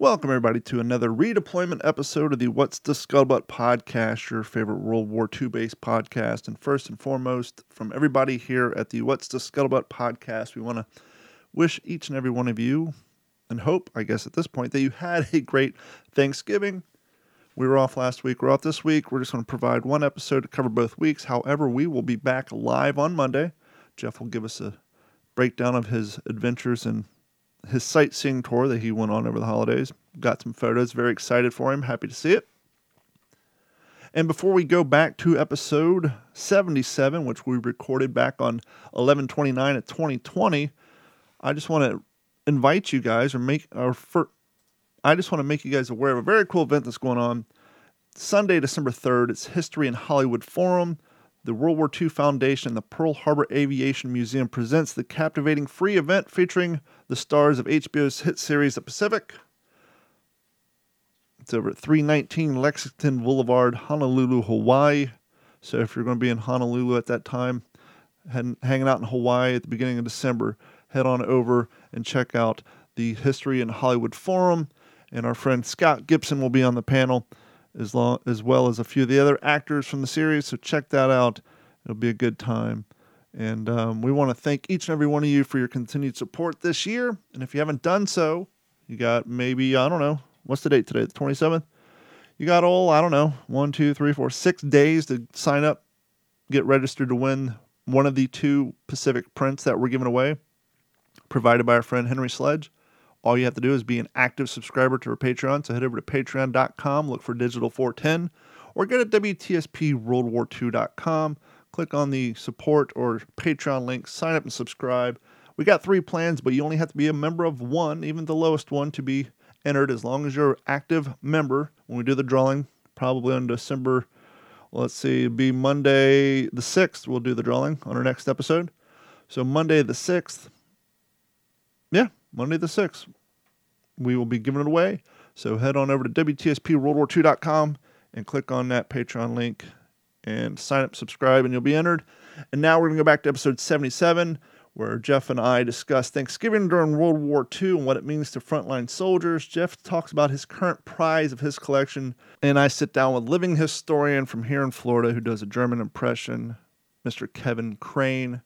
Welcome, everybody, to another redeployment episode of the What's the Scuttlebutt podcast, your favorite World War II based podcast. And first and foremost, from everybody here at the What's the Scuttlebutt podcast, we want to wish each and every one of you, and hope, I guess, at this point, that you had a great Thanksgiving. We were off last week, we're off this week. We're just going to provide one episode to cover both weeks. However, we will be back live on Monday. Jeff will give us a breakdown of his adventures and his sightseeing tour that he went on over the holidays. Got some photos. Very excited for him. Happy to see it. And before we go back to episode 77, which we recorded back on 1129 of 2020, I just want to invite you guys or make our first, I just want to make you guys aware of a very cool event that's going on Sunday, December 3rd. It's History in Hollywood Forum. The World War II Foundation and the Pearl Harbor Aviation Museum presents the captivating free event featuring the stars of HBO's hit series The Pacific. It's over at 319 Lexington Boulevard, Honolulu, Hawaii. So if you're going to be in Honolulu at that time, hanging out in Hawaii at the beginning of December, head on over and check out the History in Hollywood Forum. And our friend Scott Gibson will be on the panel as, long, as well as a few of the other actors from the series. So check that out. It'll be a good time. And um, we want to thank each and every one of you for your continued support this year. And if you haven't done so, you got maybe, I don't know, what's the date today? The 27th? You got all, I don't know, one, two, three, four, six days to sign up, get registered to win one of the two Pacific prints that we're giving away, provided by our friend Henry Sledge. All you have to do is be an active subscriber to our Patreon. So head over to patreon.com, look for Digital 410, or go to WTSPWorldWar2.com click on the support or Patreon link, sign up and subscribe. We got three plans, but you only have to be a member of one, even the lowest one, to be entered as long as you're an active member when we do the drawing, probably on December, let's see, be Monday the 6th, we'll do the drawing on our next episode. So Monday the 6th, yeah, Monday the 6th, we will be giving it away. So head on over to WTSPWorldWar2.com and click on that Patreon link and sign up, subscribe, and you'll be entered. And now we're going to go back to episode 77, where Jeff and I discuss Thanksgiving during World War II and what it means to frontline soldiers. Jeff talks about his current prize of his collection, and I sit down with living historian from here in Florida who does a German impression, Mr. Kevin Crane.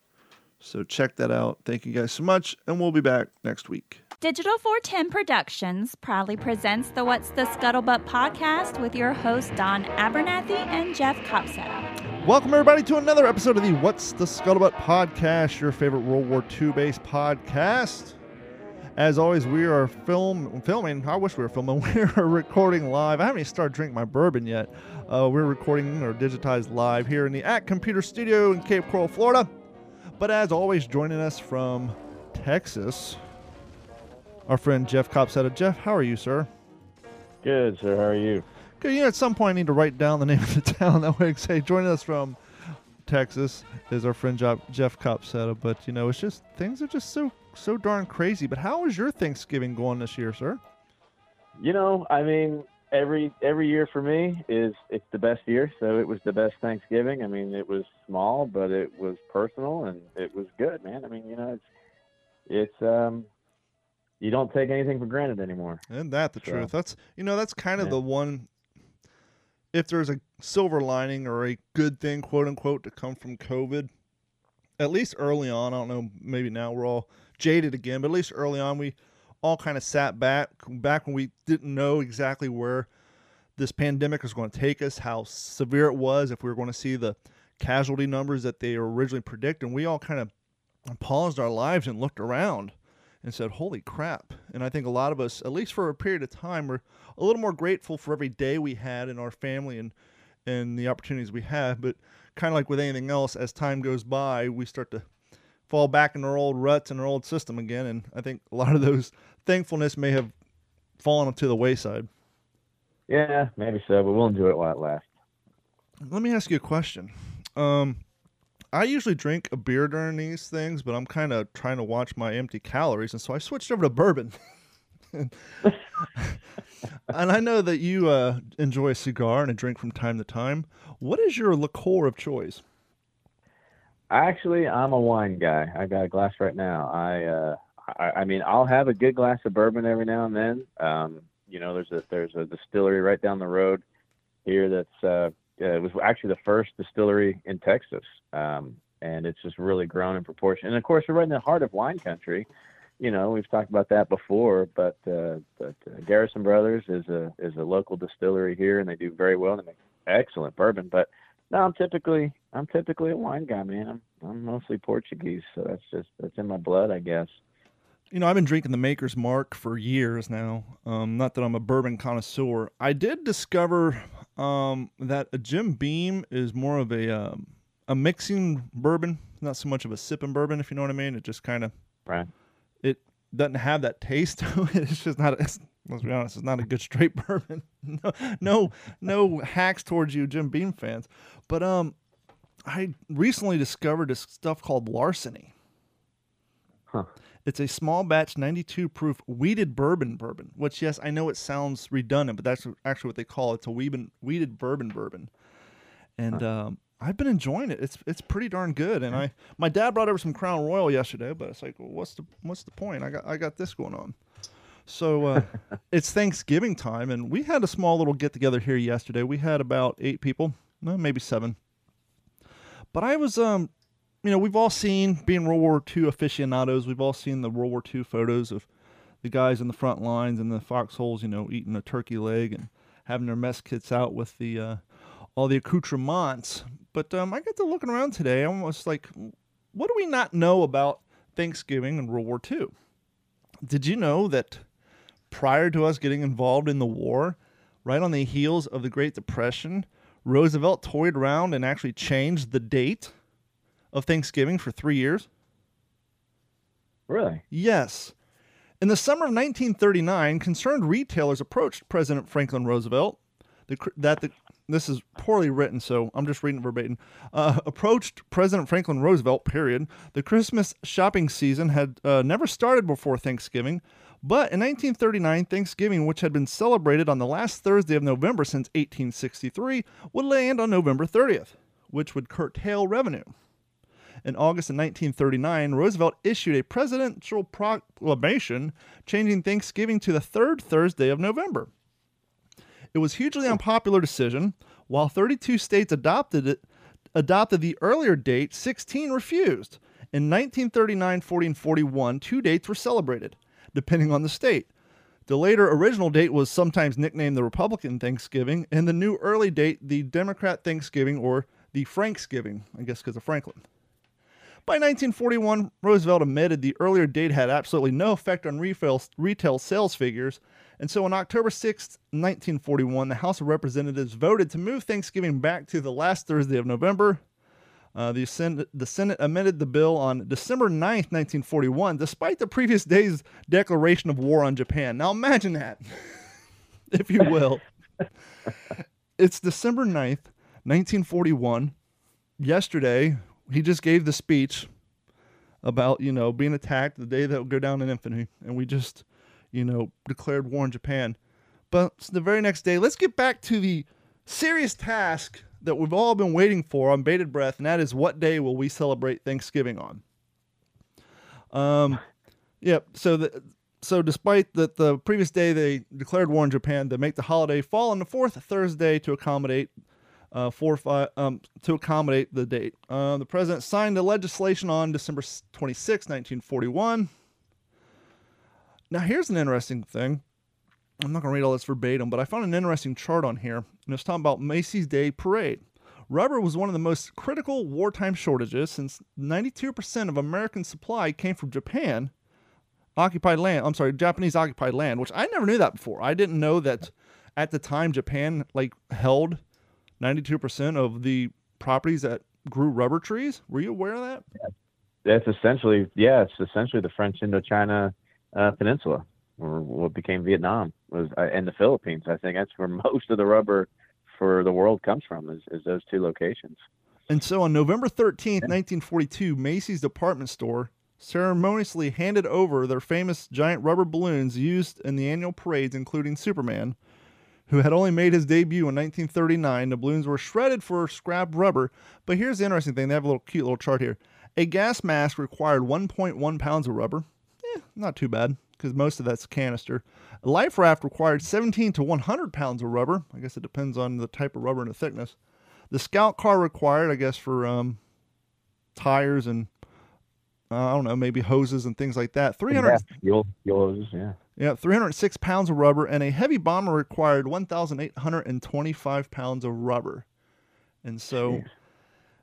So check that out. Thank you guys so much, and we'll be back next week. Digital 410 Productions proudly presents the What's the Scuttlebutt podcast with your hosts Don Abernathy and Jeff Copsetta. Welcome, everybody, to another episode of the What's the Scuttlebutt podcast, your favorite World War II based podcast. As always, we are film filming. I wish we were filming. We are recording live. I haven't even started drinking my bourbon yet. Uh, we're recording or digitized live here in the At Computer Studio in Cape Coral, Florida. But as always, joining us from Texas, our friend Jeff Copsetta. Jeff, how are you, sir? Good, sir. How are you? Good. You know, at some point, I need to write down the name of the town. That way, I can say, joining us from Texas is our friend Jeff Copsetta. But, you know, it's just, things are just so, so darn crazy. But how is your Thanksgiving going this year, sir? You know, I mean, every every year for me is it's the best year. So it was the best Thanksgiving. I mean, it was small, but it was personal and it was good, man. I mean, you know, it's it's um you don't take anything for granted anymore. And that the so, truth. That's you know that's kind of yeah. the one. If there's a silver lining or a good thing, quote unquote, to come from COVID, at least early on, I don't know, maybe now we're all jaded again, but at least early on we all kind of sat back back when we didn't know exactly where this pandemic was going to take us, how severe it was, if we were going to see the casualty numbers that they were originally predicting. We all kind of paused our lives and looked around and said, Holy crap. And I think a lot of us, at least for a period of time, were a little more grateful for every day we had in our family and, and the opportunities we had. But kind of like with anything else, as time goes by, we start to fall back in our old ruts and our old system again. And I think a lot of those thankfulness may have fallen to the wayside. Yeah, maybe so, but we'll enjoy it while it lasts. Let me ask you a question. Um, I usually drink a beer during these things, but I'm kind of trying to watch my empty calories, and so I switched over to bourbon. and I know that you uh, enjoy a cigar and a drink from time to time. What is your liqueur of choice? Actually, I'm a wine guy. I got a glass right now. I, uh, I, I mean, I'll have a good glass of bourbon every now and then. Um, you know, there's a there's a distillery right down the road here that's uh, uh, it was actually the first distillery in Texas, um, and it's just really grown in proportion. And of course, we're right in the heart of wine country. You know, we've talked about that before, but uh, but uh, Garrison Brothers is a is a local distillery here, and they do very well. They make excellent bourbon. But no, I'm typically I'm typically a wine guy, man. I'm I'm mostly Portuguese, so that's just that's in my blood, I guess. You know, I've been drinking the Maker's Mark for years now. Um, not that I'm a bourbon connoisseur. I did discover um, that a Jim Beam is more of a um, a mixing bourbon, not so much of a sipping bourbon, if you know what I mean. It just kind of right. It doesn't have that taste to it. It's just not. It's, let's be honest. It's not a good straight bourbon. no, no, no hacks towards you, Jim Beam fans. But um, I recently discovered this stuff called larceny. Huh. It's a small batch 92 proof wheated bourbon bourbon, which, yes, I know it sounds redundant, but that's actually what they call it. It's a wheated, weeded bourbon bourbon. And huh. um, I've been enjoying it. It's it's pretty darn good. And I my dad brought over some Crown Royal yesterday, but it's like, well, what's the what's the point? I got I got this going on. So uh, it's Thanksgiving time, and we had a small little get together here yesterday. We had about eight people, maybe seven. But I was um you know, we've all seen being World War II aficionados, we've all seen the World War II photos of the guys in the front lines and the foxholes, you know, eating a turkey leg and having their mess kits out with the uh, all the accoutrements. But um, I got to looking around today. I'm almost like, what do we not know about Thanksgiving and World War II? Did you know that prior to us getting involved in the war, right on the heels of the Great Depression, Roosevelt toyed around and actually changed the date of Thanksgiving for three years? Really? Yes. In the summer of 1939, concerned retailers approached President Franklin Roosevelt the, that the this is poorly written, so I'm just reading verbatim. Uh, approached President Franklin Roosevelt. Period. The Christmas shopping season had uh, never started before Thanksgiving, but in 1939, Thanksgiving, which had been celebrated on the last Thursday of November since 1863, would land on November 30th, which would curtail revenue. In August of 1939, Roosevelt issued a presidential proclamation changing Thanksgiving to the third Thursday of November. It was a hugely unpopular decision. While 32 states adopted it, adopted the earlier date, 16 refused. In 1939, 40, and 41, two dates were celebrated, depending on the state. The later original date was sometimes nicknamed the Republican Thanksgiving, and the new early date, the Democrat Thanksgiving or the Franksgiving, I guess because of Franklin. By 1941, Roosevelt admitted the earlier date had absolutely no effect on retail sales figures, and so on October 6, 1941, the House of Representatives voted to move Thanksgiving back to the last Thursday of November. Uh, the, Senate, the Senate amended the bill on December 9, 1941, despite the previous day's declaration of war on Japan. Now imagine that, if you will. it's December 9th, 1941. Yesterday, he just gave the speech about you know being attacked the day that will go down in infamy, and we just you know declared war on Japan. But the very next day, let's get back to the serious task that we've all been waiting for on bated breath, and that is what day will we celebrate Thanksgiving on? Um, yeah. So the so despite that the previous day they declared war on Japan, they make the holiday fall on the fourth Thursday to accommodate uh, four five um, to accommodate the date. Uh, the president signed the legislation on December 26, 1941. Now, here's an interesting thing. I'm not going to read all this verbatim, but I found an interesting chart on here, and it's talking about Macy's Day Parade. Rubber was one of the most critical wartime shortages since 92% of American supply came from Japan occupied land. I'm sorry, Japanese occupied land, which I never knew that before. I didn't know that at the time Japan like held 92% of the properties that grew rubber trees. Were you aware of that? That's essentially, yeah, it's essentially the French Indochina uh, Peninsula, or what became Vietnam, was uh, and the Philippines. I think that's where most of the rubber for the world comes from, is, is those two locations. And so on November 13th, 1942, Macy's department store ceremoniously handed over their famous giant rubber balloons used in the annual parades, including Superman, who had only made his debut in 1939. The balloons were shredded for scrap rubber, but here's the interesting thing. They have a little cute little chart here. A gas mask required 1.1 pounds of rubber. Eh, not too bad because most of that's canister. A life raft required 17 to 100 pounds of rubber. I guess it depends on the type of rubber and the thickness. The scout car required, I guess, for um, tires and uh, I don't know, maybe hoses and things like that. 300 Yeah, fuel, fuel hoses, yeah. Yeah, 306 pounds of rubber, and a heavy bomber required 1,825 pounds of rubber. And so.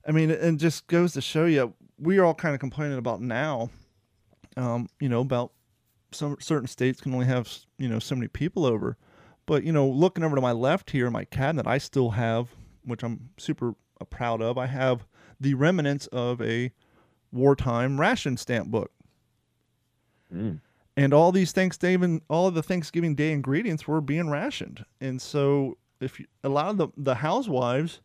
I mean, it just goes to show you, we are all kind of complaining about now, um, you know, about some certain states can only have, you know, so many people over. But, you know, looking over to my left here my cabinet, I still have, which I'm super uh, proud of, I have the remnants of a wartime ration stamp book Mm. And all these Thanksgiving, all of the Thanksgiving Day ingredients were being rationed. And so, if you, a lot of the the housewives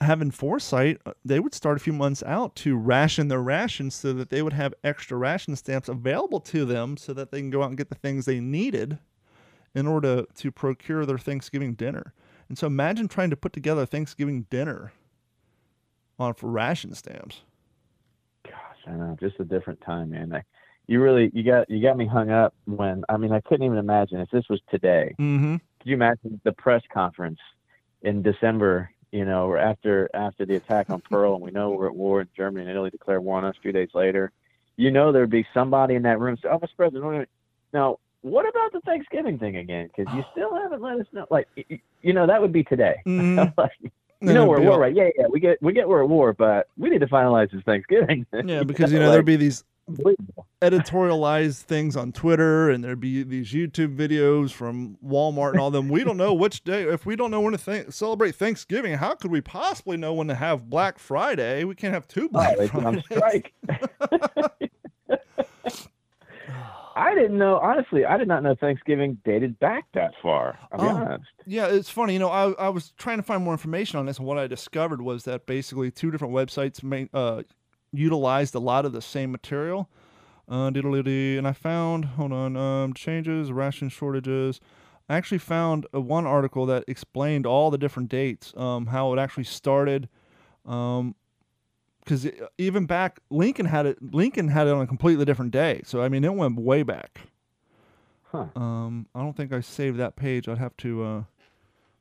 having foresight, uh, they would start a few months out to ration their rations so that they would have extra ration stamps available to them, so that they can go out and get the things they needed in order to, to procure their Thanksgiving dinner. And so, imagine trying to put together a Thanksgiving dinner on for ration stamps. Gosh, I know, just a different time, man. You really, you got, you got me hung up when, I mean, I couldn't even imagine if this was today. Mm-hmm. Could you imagine the press conference in December? You know, or after after the attack on Pearl, and we know we're at war in Germany and Italy declare war on us a few days later. You know, there'd be somebody in that room say, "Oh, Mr. President, wait a minute. now what about the Thanksgiving thing again? Because you still haven't let us know." Like, you know, that would be today. Like, you know, we're at war, right? Yeah, yeah, we get we get we're at war, but we need to finalize this Thanksgiving. Yeah, because you know there'd be these Editorialized things on Twitter, and there'd be these YouTube videos from Walmart and all them. We don't know which day. If we don't know when to th- celebrate Thanksgiving, how could we possibly know when to have Black Friday? We can't have two Black Oh, they put on Fridays. strike. I didn't know. Honestly, I did not know Thanksgiving dated back that far. I'll be Oh. honest. Yeah, it's funny. You know, I, I was trying to find more information on this, and what I discovered was that basically two different websites main, uh, utilized a lot of the same material. Uh, and I found, hold on, um, changes, ration shortages. I actually found a, one article that explained all the different dates, um, how it actually started. Um, because even back, Lincoln had it. Lincoln had it on a completely different day. So I mean, it went way back. Huh. Um, I don't think I saved that page. I'd have to. Uh,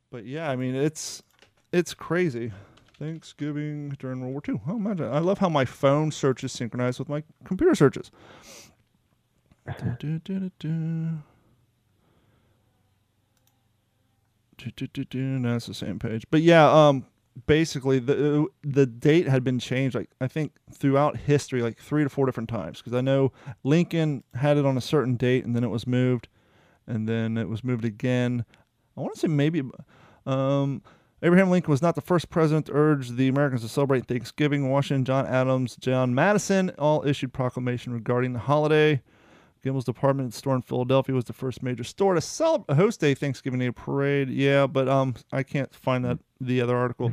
but yeah, I mean, it's it's crazy. Thanksgiving during World War II. Oh, imagine. I love how my phone searches synchronize with my computer searches. Du- du- du. No, the same page. But yeah, um, basically the the date had been changed. Like I think throughout history, like three to four different times. Because I know Lincoln had it on a certain date, and then it was moved, and then it was moved again. I want to say maybe. Um, Abraham Lincoln was not the first president to urge the Americans to celebrate Thanksgiving. Washington, John Adams, John Madison all issued proclamation regarding the holiday. Gimbel's department store in Philadelphia was the first major store to cel- host a Thanksgiving Day parade. Yeah, but um, I can't find that the other article.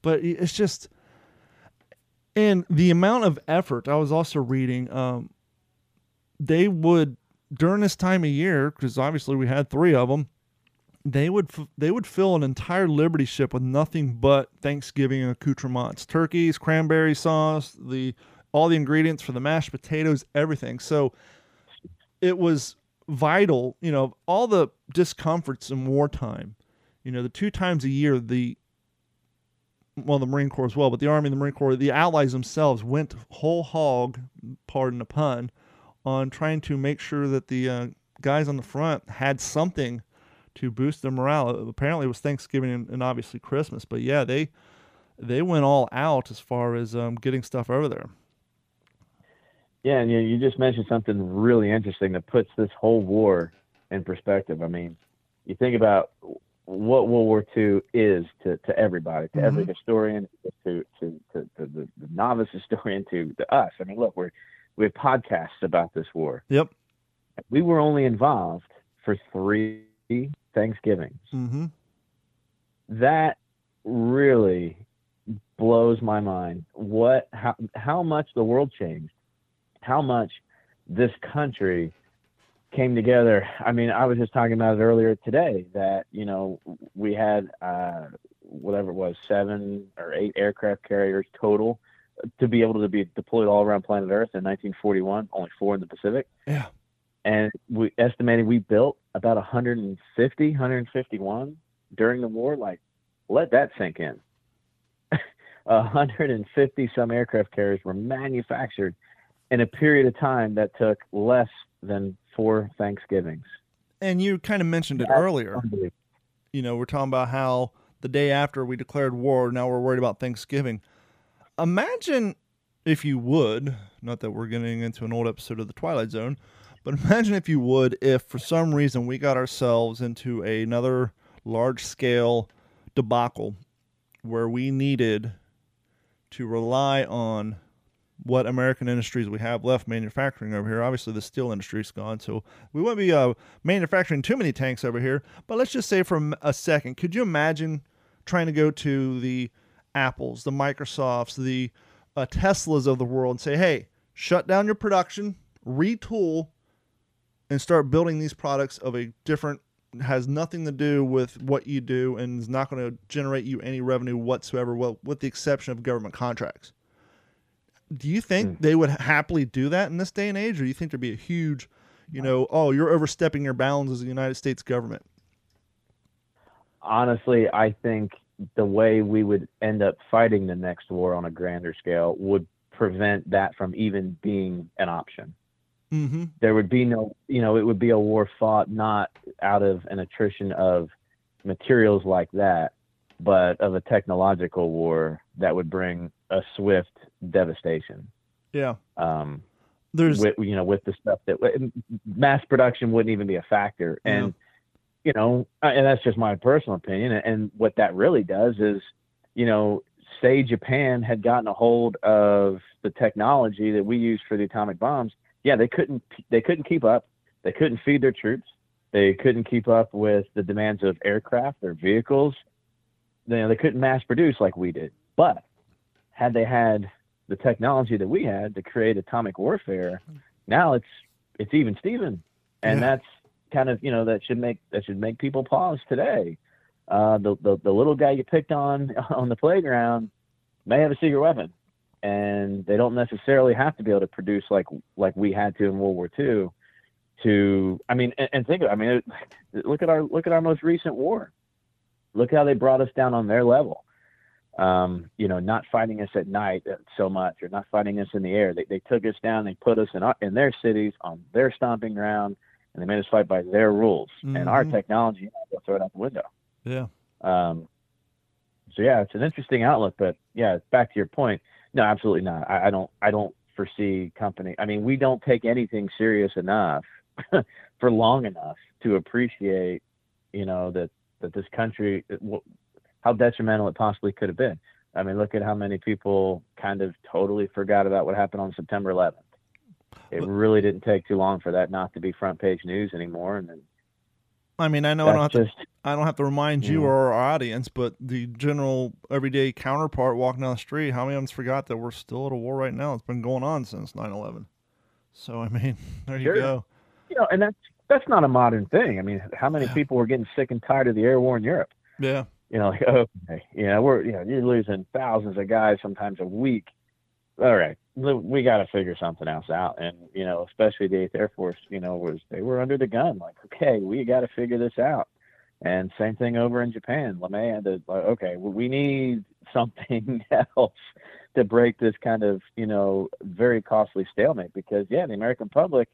But it's just, and the amount of effort. I was also reading. Um, they would during this time of year, because obviously we had three of them they would f- they would fill an entire Liberty ship with nothing but Thanksgiving accoutrements: turkeys, cranberry sauce, the all the ingredients for the mashed potatoes, everything. So it was vital, you know, all the discomforts in wartime. You know, the two times a year the well, the Marine Corps as well, but the Army and the Marine Corps, the Allies themselves went whole hog, pardon the pun, on trying to make sure that the uh, guys on the front had something to boost their morale. Apparently, it was Thanksgiving and, and obviously Christmas, but yeah, they they went all out as far as um, getting stuff over there. Yeah, and you, you just mentioned something really interesting that puts this whole war in perspective. I mean, you think about what World War II is to, to everybody, to every historian, to, to, to, to the, the novice historian, to, to us. I mean, look, we're, we have podcasts about this war. Yep. We were only involved for three Thanksgivings. Mm-hmm. That really blows my mind. What, how, how much the world changed, how much this country came together. I mean, I was just talking about it earlier today that, you know, we had uh, whatever it was, seven or eight aircraft carriers total to be able to be deployed all around planet Earth in 1941, only four in the Pacific. Yeah. And we estimated we built about 150, 151 during the war. Like, let that sink in. 150 some aircraft carriers were manufactured in a period of time that took less than four Thanksgivings. And you kind of mentioned it earlier. You know, we're talking about how the day after we declared war, now we're worried about Thanksgiving. Imagine if you would, not that we're getting into an old episode of The Twilight Zone, but imagine if you would, if for some reason we got ourselves into another large scale debacle where we needed to rely on what American industries we have left manufacturing over here. Obviously, the steel industry's gone, so we won't be uh, manufacturing too many tanks over here. But let's just say for a second, could you imagine trying to go to the Apples, the Microsofts, the uh, Teslas of the world and say, hey, shut down your production, retool, and start building these products of a different has nothing to do with what you do and is not going to generate you any revenue whatsoever well with the exception of government contracts. Do you think mm. they would happily do that in this day and age or do you think there'd be a huge you know oh you're overstepping your bounds as the united states government? Honestly i think the way we would end up fighting the next war on a grander scale would prevent that from even being an option Mm-hmm. There would be no, you know, it would be a war fought not out of an attrition of materials like that, but of a technological war that would bring a swift devastation. Yeah. Um, there's, with, you know, with the stuff that mass production wouldn't even be a factor, and yeah. you know, and that's just my personal opinion. And what that really does is, you know, say Japan had gotten a hold of the technology that we use for the atomic bombs yeah, they couldn't they couldn't keep up. They couldn't feed their troops. They couldn't keep up with the demands of aircraft or vehicles. They, they couldn't mass produce like we did. But had they had the technology that we had to create atomic warfare, now it's it's even Steven. And yeah. that's kind of you know that should make that should make people pause today. Uh, the, the the little guy you picked on on the playground may have a secret weapon and they don't necessarily have to be able to produce like like we had to in World War II. To I mean, and, and think of I mean, look at our look at our most recent war. Look how they brought us down on their level. Um, you know, not fighting us at night so much, or not fighting us in the air. They they took us down. They put us in our, in their cities on their stomping ground, and they made us fight by their rules. Mm-hmm. And our mm-hmm. technology, they'll throw it out the window. Yeah. Um, so yeah, it's an interesting outlook, but yeah, back to your point no, absolutely not. I, I don't. I don't foresee company. I mean, we don't take anything serious enough for long enough to appreciate, you know, that that this country, how detrimental it possibly could have been. I mean, look at how many people kind of totally forgot about what happened on September 11th. It really didn't take too long for that not to be front page news anymore, and then I mean, I know I don't have just, to. I don't have to remind you yeah. or our audience, but the general everyday counterpart walking down the street, how many of them forgot that we're still at a war right now? It's been going on since 9/11. So I mean, there sure. you go. You know, and that's that's not a modern thing. I mean, how many yeah. people were getting sick and tired of the air war in Europe? Yeah. You know, like okay, you know, we're you know, you're losing thousands of guys sometimes a week. All right, we got to figure something else out. And you know, especially the Eighth Air Force, you know, was they were under the gun. Like, okay, we got to figure this out. And same thing over in Japan. LeMay had to, like, okay, well, we need something else to break this kind of, you know, very costly stalemate. Because yeah, the American public,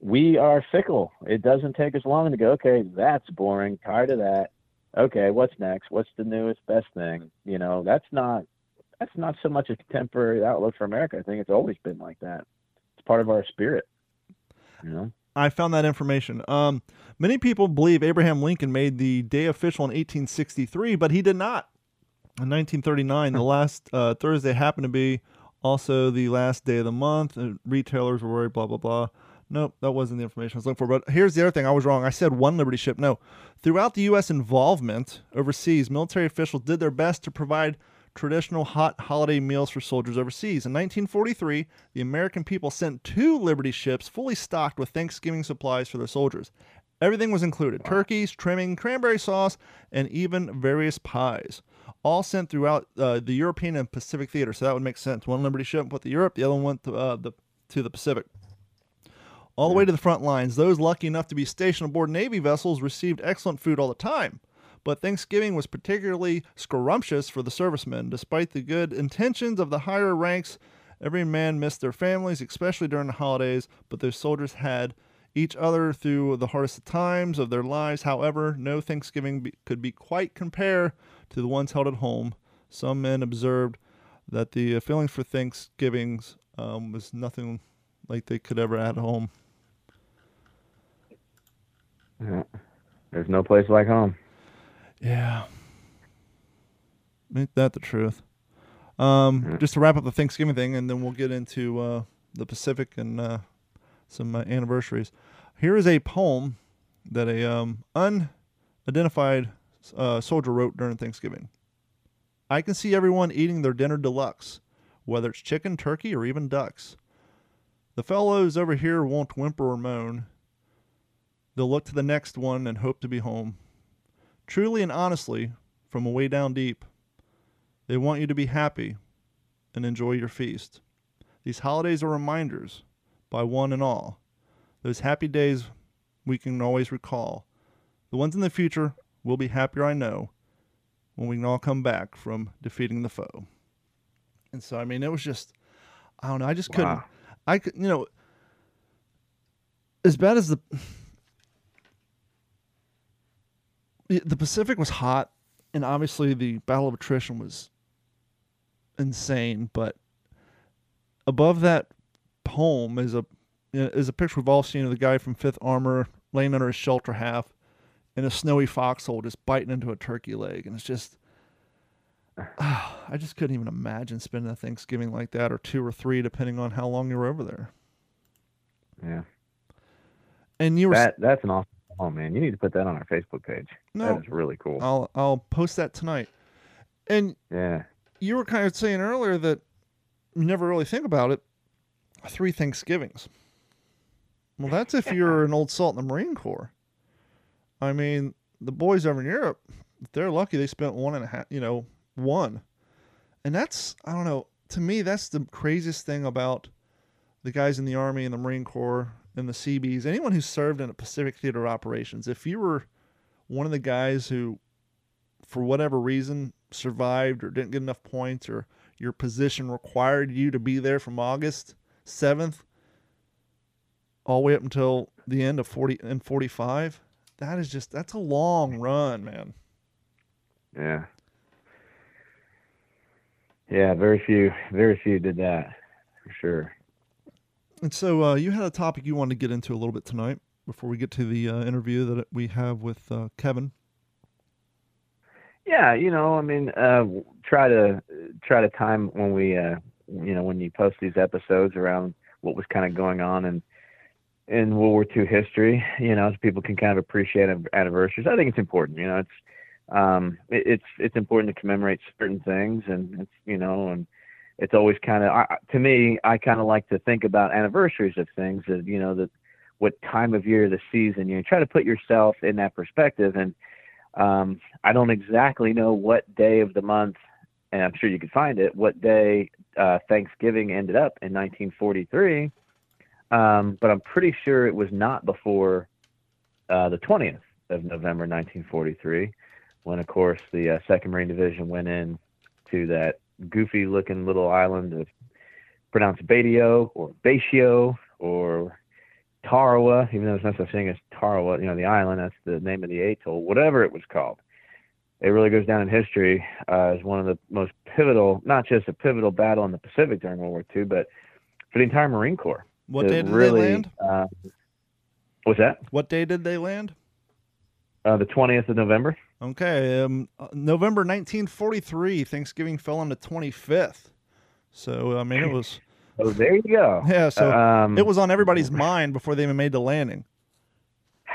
we are fickle. It doesn't take us long to go, okay, that's boring. Tired of that. Okay, what's next? What's the newest best thing? You know, that's not that's not so much a contemporary outlook for America. I think it's always been like that. It's part of our spirit. You know. I found that information. Um, many people believe Abraham Lincoln made the day official in 1863, but he did not. In 1939, the last uh, Thursday happened to be also the last day of the month. And retailers were worried, blah, blah, blah. Nope, that wasn't the information I was looking for. But here's the other thing I was wrong. I said one Liberty ship. No. Throughout the U.S. involvement overseas, military officials did their best to provide traditional hot holiday meals for soldiers overseas. In 1943, the American people sent two Liberty ships fully stocked with Thanksgiving supplies for their soldiers. Everything was included turkeys, trimming, cranberry sauce, and even various pies. All sent throughout uh, the European and Pacific theater, so that would make sense. One Liberty ship went to Europe, the other one went to, uh, the, to the Pacific. all the way to the front lines. Those lucky enough to be stationed aboard Navy vessels received excellent food all the time. But Thanksgiving was particularly scrumptious for the servicemen. Despite the good intentions of the higher ranks, every man missed their families, especially during the holidays, but those soldiers had each other through the hardest times of their lives. However, no Thanksgiving be- could be quite compared to the ones held at home. Some men observed that the uh, feelings for Thanksgivings um, was nothing like they could ever at home. There's no place like home. Yeah. Ain't that the truth? Um, Just to wrap up the Thanksgiving thing, and then we'll get into uh, the Pacific and uh, some uh, anniversaries. Here is a poem that a um, unidentified uh, soldier wrote during Thanksgiving. I can see everyone eating their dinner deluxe, whether it's chicken, turkey, or even ducks. The fellows over here won't whimper or moan. They'll look to the next one and hope to be home. Truly and honestly, from away down deep, they want you to be happy and enjoy your feast. These holidays are reminders, by one and all, those happy days we can always recall. The ones in the future will be happier, I know, when we can all come back from defeating the foe. And so, I mean, it was just, I don't know, I just couldn't, I could, you know, as bad as the the Pacific was hot, and obviously the Battle of Attrition was insane. But above that poem is a is a picture we've all seen of the guy from Fifth Armor laying under his shelter half in a snowy foxhole, just biting into a turkey leg, and it's just. I just couldn't even imagine spending a Thanksgiving like that, or two or three, depending on how long you were over there. Yeah. And you were That that's an awesome. Oh man, you need to put that on our Facebook page. no, That is really cool. I'll I'll post that tonight. And Yeah. you were kind of saying earlier that you never really think about it. Three Thanksgivings. Well, that's if you're an old salt in the Marine Corps. I mean, the boys over in Europe, they're lucky, they spent one and a half, you know, one. And that's, I don't know, to me, that's the craziest thing about the guys in the Army and the Marine Corps and the CBs, anyone who served in a Pacific Theater operations. If you were one of the guys who, for whatever reason, survived or didn't get enough points or your position required you to be there from August 7th all the way up until the end of 40 and 45 that is just that's a long run man Yeah. Yeah, very few, very few did that, for sure. And so uh, you had a topic you wanted to get into a little bit tonight before we get to the uh, interview that we have with uh, kevin Yeah, you know, I mean, uh, try to try to time when we, uh, you know, when you post these episodes around what was kind of going on in in World War II history, you know, so people can kind of appreciate anniversaries. I think it's important. You know, it's um, it, it's it's important to commemorate certain things, and it's you know, and it's always kind of to me, I kind of like to think about anniversaries of things that you know that what time of year, the season. You know, try to put yourself in that perspective and um, I don't exactly know what day of the month, and I'm sure you could find it, what day uh, Thanksgiving ended up in 1943. Um, but I'm pretty sure it was not before uh, the 20th of November 1943, when, of course, the uh, Second Marine Division went in to that goofy-looking little island of pronounced Batio or Batio or Tarawa, even though there's no such thing as Tarawa, you know, the island, that's the name of the atoll, whatever it was called. It really goes down in history uh, as one of the most pivotal, not just a pivotal battle in the Pacific during World War II, but for the entire Marine Corps. what day did really, they land Uh, what's that? what day did they land Uh, the 20th of November? Okay um, uh, november 1943 thanksgiving fell on the 25th so i mean it was Oh, there you go. yeah so um, it was on everybody's mind before they even made the landing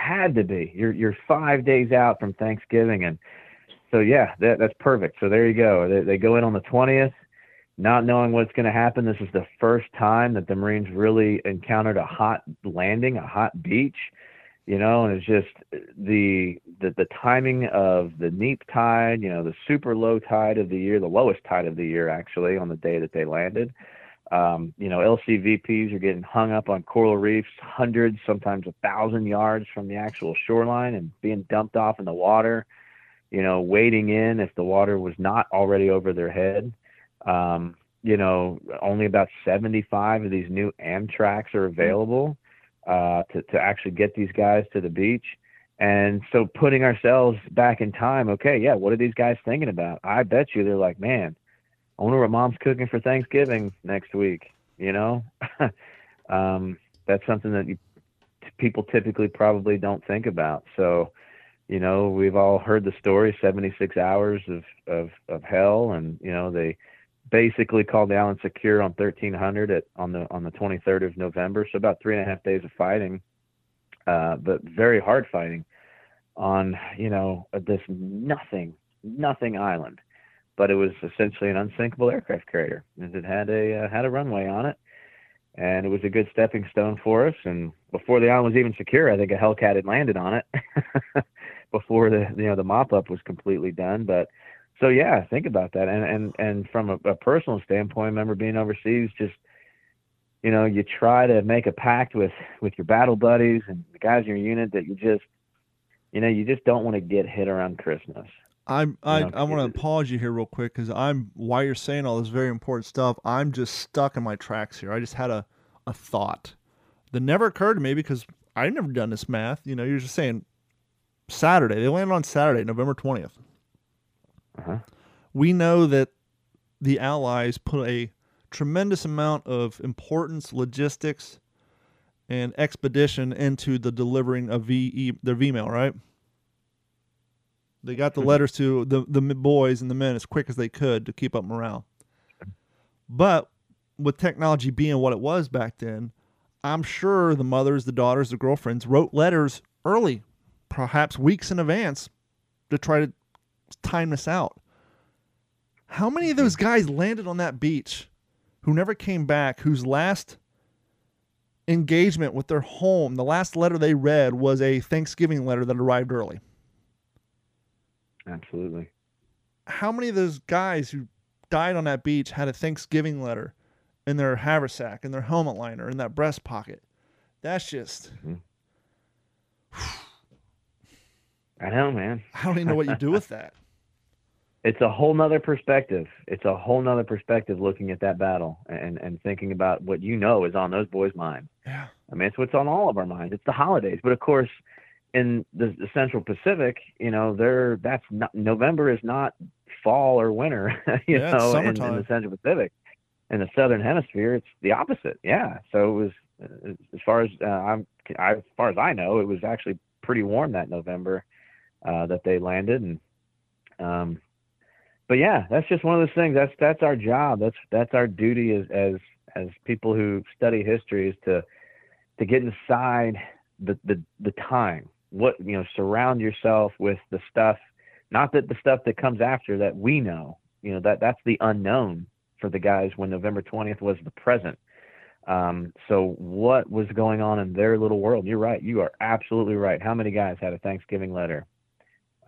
had to be. You're you're five days out from Thanksgiving, and so yeah, that that's perfect. So there you go. They, they go in on the twentieth, not knowing what's going to happen. This is the first time that the Marines really encountered a hot landing, a hot beach. You know, and it's just the the the timing of the neap tide. You know, the super low tide of the year, the lowest tide of the year actually, on the day that they landed. Um, you know, LCVPs are getting hung up on coral reefs, hundreds, sometimes a thousand yards from the actual shoreline, and being dumped off in the water. You know, wading in if the water was not already over their head. Um, you know, only about 75 of these new Amtracs are available uh, to to actually get these guys to the beach. And so putting ourselves back in time, okay, yeah, what are these guys thinking about? I bet you they're like, man, I wonder what mom's cooking for Thanksgiving next week. You know, um, that's something that you, people typically probably don't think about. So, you know, we've all heard the story, 76 hours of, of, of hell. And, you know, they basically called the island secure on 1300 at, on the, on the 23rd of November. So about three and a half days of fighting, uh, but very hard fighting on, you know, this nothing, nothing island but it was essentially an unsinkable aircraft carrier. It had a uh, had a runway on it, and it was a good stepping stone for us. And before the island was even secure, I think a Hellcat had landed on it before the you know the mop up was completely done. But so yeah, think about that. And and and from a, a personal standpoint, I remember being overseas, just you know, you try to make a pact with with your battle buddies and the guys in your unit that you just you know you just don't want to get hit around Christmas. I'm I, I want to pause you here real quick because I'm while you're saying all this very important stuff, I'm just stuck in my tracks here. I just had a, a thought that never occurred to me because I've never done this math. You know, you're just saying Saturday. They landed on Saturday, November 20th. Uh-huh. We know that the Allies put a tremendous amount of importance, logistics, and expedition into the delivering of V their V-mail, right? They got the letters to the the boys and the men as quick as they could to keep up morale. But with technology being what it was back then, I'm sure the mothers, the daughters, the girlfriends wrote letters early, perhaps weeks in advance, to try to time this out. How many of those guys landed on that beach who never came back, whose last engagement with their home, the last letter they read was a Thanksgiving letter that arrived early? Absolutely. How many of those guys who died on that beach had a Thanksgiving letter in their haversack, in their helmet liner, in that breast pocket? That's just. Mm-hmm. I know, man. I don't even know what you do with that. it's a whole nother perspective. It's a whole nother perspective looking at that battle and, and thinking about what you know is on those boys' minds. Yeah. I mean, it's what's on all of our minds. It's the holidays. But of course, in the, the Central Pacific, you know, there that's not November is not fall or winter, you yeah, know, in, in, the Central Pacific. In the Southern Hemisphere, it's the opposite. Yeah, so it was uh, as far as uh, I'm, I, as far as I know, it was actually pretty warm that November uh, that they landed, and um, but yeah, that's just one of those things. That's that's our job. That's that's our duty as as as people who study history is to to get inside the the the time. What you know surround yourself with the stuff not that the stuff that comes after that we know. You know that that's the unknown for the guys when november 20th was the present. Um, so what was going on in their little world? You're right. You are absolutely right. How many guys had a thanksgiving letter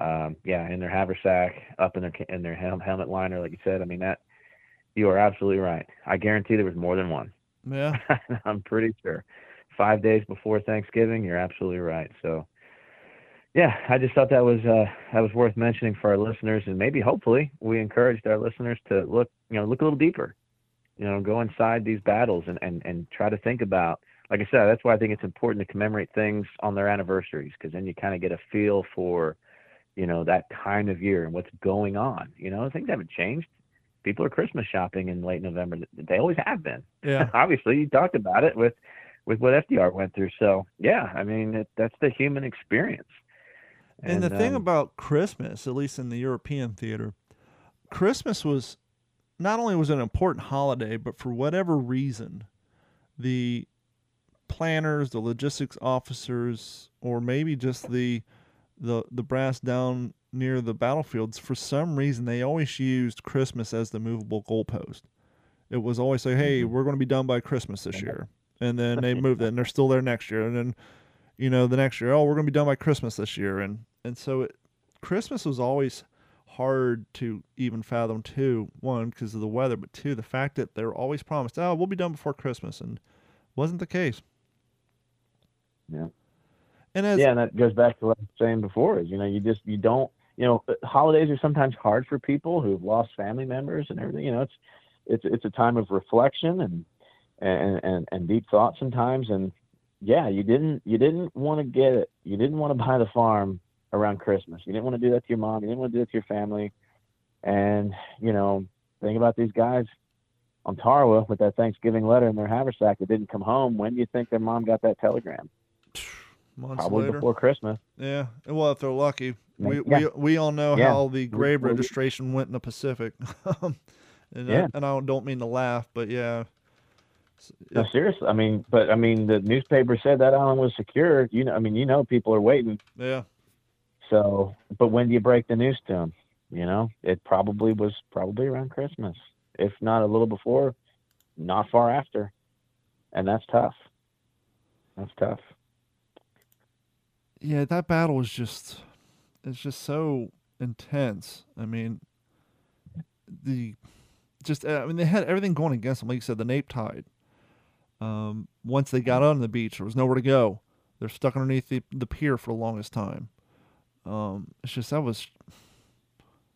um, yeah in their haversack up in their in their hel- helmet liner like you said i mean that you are absolutely right. I guarantee there was more than one. Yeah. I'm pretty sure. Five days before thanksgiving you're absolutely right. So yeah, I just thought that was uh, that was worth mentioning for our listeners, and maybe hopefully we encouraged our listeners to look, you know, look a little deeper, you know, go inside these battles and and and try to think about. Like I said, that's why I think it's important to commemorate things on their anniversaries, because then you kind of get a feel for, you know, that time of year and what's going on. You know, things haven't changed. People are Christmas shopping in late November. They always have been. Yeah. Obviously, you talked about it with with what FDR went through. So yeah, I mean, it, that's the human experience. And, and the thing um, about Christmas, at least in the European theater, Christmas was not only was it an important holiday, but for whatever reason, the planners, the logistics officers, or maybe just the the the brass down near the battlefields, for some reason they always used Christmas as the movable goalpost. It was always say, "Hey, mm-hmm. we're going to be done by Christmas this year," and then they moved it, and they're still there next year, and then you know the next year, oh, we're going to be done by Christmas this year, and and so it, Christmas was always hard to even fathom. Two, one because of the weather, but two, the fact that they're always promised, "Oh, we'll be done before Christmas," and wasn't the case. Yeah. And as yeah, and that goes back to what I was saying before. Is you know you just you don't you know uh, holidays are sometimes hard for people who've lost family members and everything. You know it's it's it's a time of reflection and and and, and deep thought sometimes. And yeah, you didn't you didn't want to get it. You didn't want to buy the farm around Christmas. You didn't want to do that to your mom. You didn't want to do that to your family. And you know, think about these guys on Tarawa with that Thanksgiving letter in their haversack that didn't come home. When do you think their mom got that telegram? months Probably later, before Christmas. yeah. Well, if they're lucky, we Yeah. we we all know Yeah. how the grave registration went in the Pacific. Um, and Yeah. I, and I don't mean to laugh, but yeah. No, seriously. I mean, but I mean, the newspaper said that island was secure. You know, I mean, you know, people are waiting. Yeah. So, but when do you break the news to them? You know, it probably was probably around Christmas, if not a little before, not far after, and that's tough. That's tough. Yeah, that battle is just it's just so intense. I mean, the just uh, I mean they had everything going against them. Like you said, the neap tide. Um, once they got on the beach, there was nowhere to go. They're stuck underneath the, the pier for the longest time. Um, it's just that was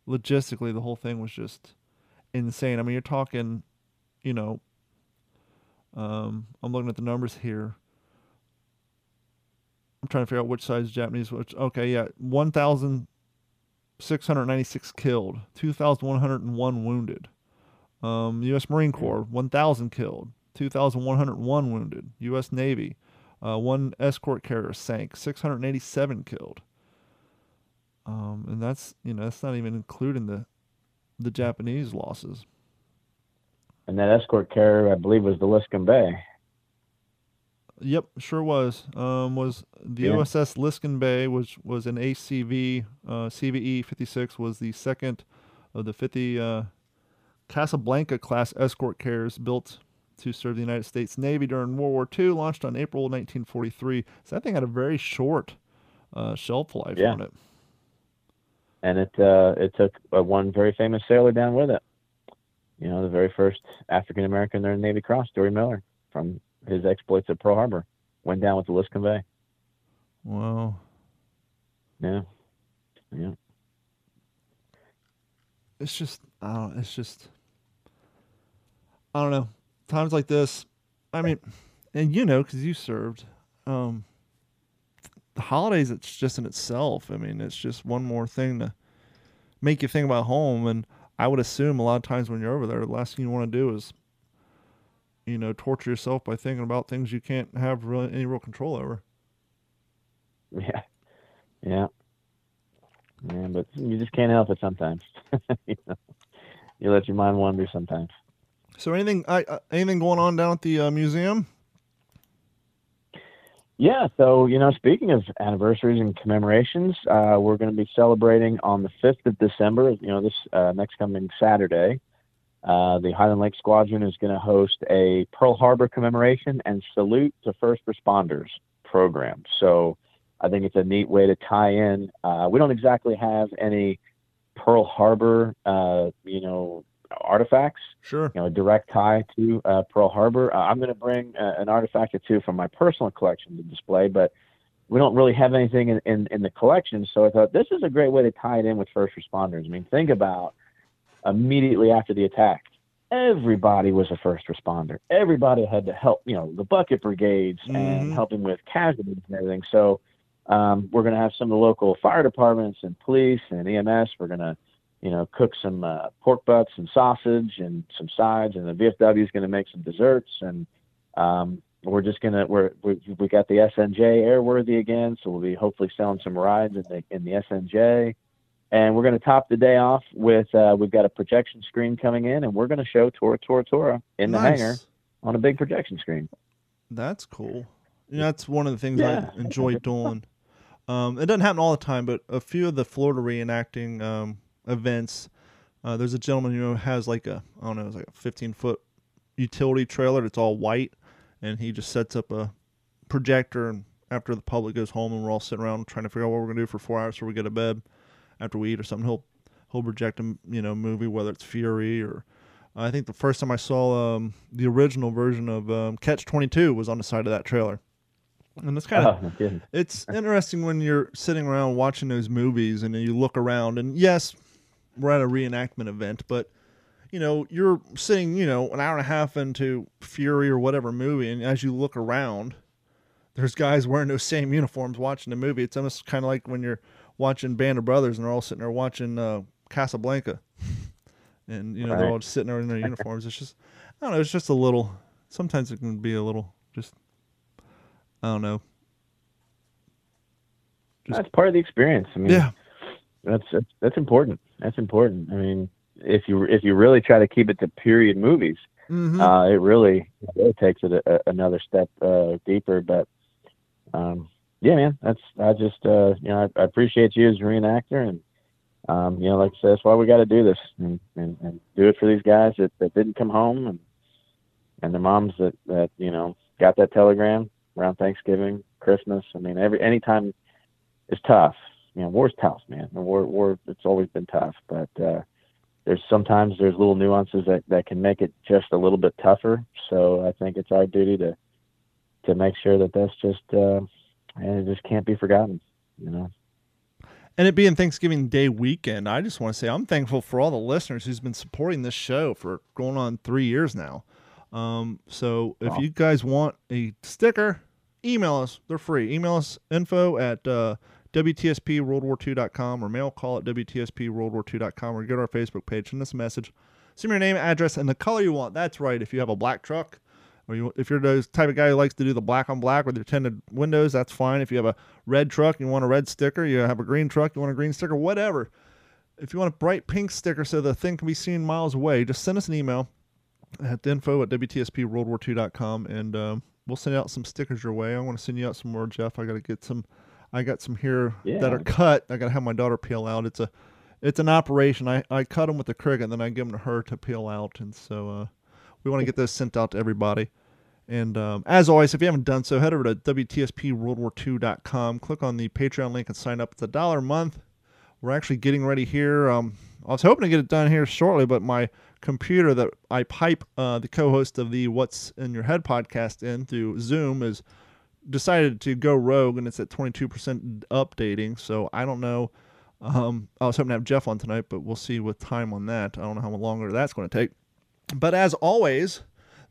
logistically the whole thing was just insane. I mean, you're talking, you know, um, I'm looking at the numbers here. I'm trying to figure out which side is Japanese. Which okay, yeah, one thousand six hundred ninety six killed, two thousand one hundred and one wounded. Um, U.S. Marine Corps, one thousand killed, two thousand one hundred one wounded. U.S. Navy, uh, one escort carrier sank, six hundred eighty seven killed. Um, and that's you know that's not even including the the Japanese losses. And that escort carrier, I believe, was the Liscome Bay. Yep, sure was. Um, was the Yeah. USS Liscome Bay, which was an ACV uh, CVE 56, was the second of the 50 uh, Casablanca class escort carriers built to serve the United States Navy during World War II. Launched on April 1943. So that thing had a very short uh, shelf life Yeah. on it. and it uh, it took uh, one very famous sailor down with it. You know, the very first African American there in the Navy Cross, Dorie Miller, from his exploits at Pearl Harbor, went down with the Liscome Bay. Wow. Yeah, yeah, it's just I don't it's just I don't know. Times like this, I mean, and you know cuz you served um the holidays it's just in itself. I mean, it's just one more thing to make you think about home and I would assume a lot of times when you're over there the last thing you want to do is you know, torture yourself by thinking about things you can't have really any real control over. yeah, yeah. Yeah, but you just can't help it sometimes. you, know? you let your mind wander sometimes. So anything I uh, anything going on down at the uh, museum? Yeah, so you know, speaking of anniversaries and commemorations, uh, we're going to be celebrating on the fifth of December. You know, this uh, next coming Saturday, uh, the Highland Lake Squadron is going to host a Pearl Harbor commemoration and salute to first responders program. So, I think it's a neat way to tie in. Uh, we don't exactly have any Pearl Harbor, uh, you know, artifacts Sure. you know, a direct tie to uh, Pearl Harbor. Uh, I'm going to bring uh, an artifact or two from my personal collection to display, but we don't really have anything in, in, in the collection. So I thought this is a great way to tie it in with first responders. I mean, think about immediately after the attack, everybody was a first responder. Everybody had to help, you know, the bucket brigades and Mhm. helping with casualties and everything. So um, we're going to have some of the local fire departments and police and EMS. We're going to you know, cook some uh, pork butts and sausage and some sides, and the VFW is going to make some desserts, and um, we're just gonna we're we, we got the SNJ airworthy again, so we'll be hopefully selling some rides in the in the SNJ, and we're going to top the day off with uh, we've got a projection screen coming in, and we're going to show Tora Tora Tora in the Nice. hangar on a big projection screen. That's cool. You know, that's one of the things Yeah. I enjoy doing. Um, it doesn't happen all the time, but a few of the Florida reenacting um, events, uh, there's a gentleman who has like a I don't know, it's like a 15 foot utility trailer that's all white, and he just sets up a projector. And after the public goes home and we're all sitting around trying to figure out what we're gonna do for four hours before we get to bed, after we eat or something, he'll he'll reject a you know movie whether it's Fury or I think the first time I saw um, the original version of um, Catch Twenty Two was on the side of that trailer. And it's kind of Oh, it's interesting when you're sitting around watching those movies and you look around and yes, we're at a reenactment event, but you know, you're sitting, you know, an hour and a half into Fury or whatever movie and as you look around, there's guys wearing those same uniforms watching the movie. It's almost kind of like when you're watching Band of Brothers and they're all sitting there watching uh, Casablanca. And you know, they're all just sitting there in their uniforms. It's just I don't know, it's just a little sometimes it can be a little just I don't know. Just- That's part of the experience. I mean, Yeah. that's, that's that's important. That's important. I mean, if you if you really try to keep it to period movies, Mm-hmm. uh, it really it really takes it a, a, another step uh, deeper. But um, yeah, man, that's I just uh, you know I, I appreciate you as a reenactor, and um, you know, like I said, that's why we got to do this and, and, and do it for these guys that, that didn't come home and and the moms that that you know got that telegram around Thanksgiving, Christmas. I mean, every anytime it's tough. You know, war's tough, man. War, war, it's always been tough, but uh, there's sometimes there's little nuances that, that can make it just a little bit tougher. So I think it's our duty to to make sure that that's just uh, and it just can't be forgotten. You know. And it being Thanksgiving Day weekend, I just want to say I'm thankful for all the listeners who's been supporting this show for going on three years now. Um, so if Wow. you guys want a sticker, email us. They're free. Email us info at uh, WTSPWorldWar2.com or mail call at WTSPWorldWar2.com or go to our Facebook page. Send us a message. Send me your name, address, and the color you want. That's right. If you have a black truck, or you, if you're those type of guy who likes to do the black on black with your tinted windows, that's fine. If you have a red truck, you want a red sticker. You have a green truck, you want a green sticker, whatever. If you want a bright pink sticker so the thing can be seen miles away, just send us an email at info at WTSPWorldWar2.com and um, we'll send out some stickers your way. I want to send you out some more, Jeff. I got to get some. I got some here that are cut. I got to have my daughter peel out. It's a, it's an operation. I, I cut them with the Cricut, and then I give them to her to peel out, and so uh, we want to get those sent out to everybody. And um, as always, if you haven't done so, head over to WTSPWorldWar2.com, click on the Patreon link, and sign up. It's a dollar a month. We're actually getting ready here. Um, I was hoping to get it done here shortly, but my computer that I pipe uh, the co-host of the What's in Your Head podcast in through Zoom is decided to go rogue, and it's at 22% updating. So I don't know. Um, I was hoping to have Jeff on tonight, but we'll see with time on that. I don't know how much longer that's going to take. But as always,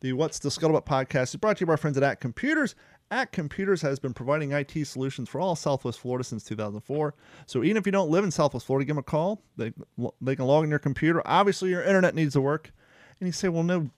the What's the Scuttlebutt podcast is brought to you by our friends at At Computers. At Computers has been providing IT solutions for all Southwest Florida since 2004. So even if you don't live in Southwest Florida, give them a call. They, they can log in your computer. Obviously, your internet needs to work. And you say, well, no,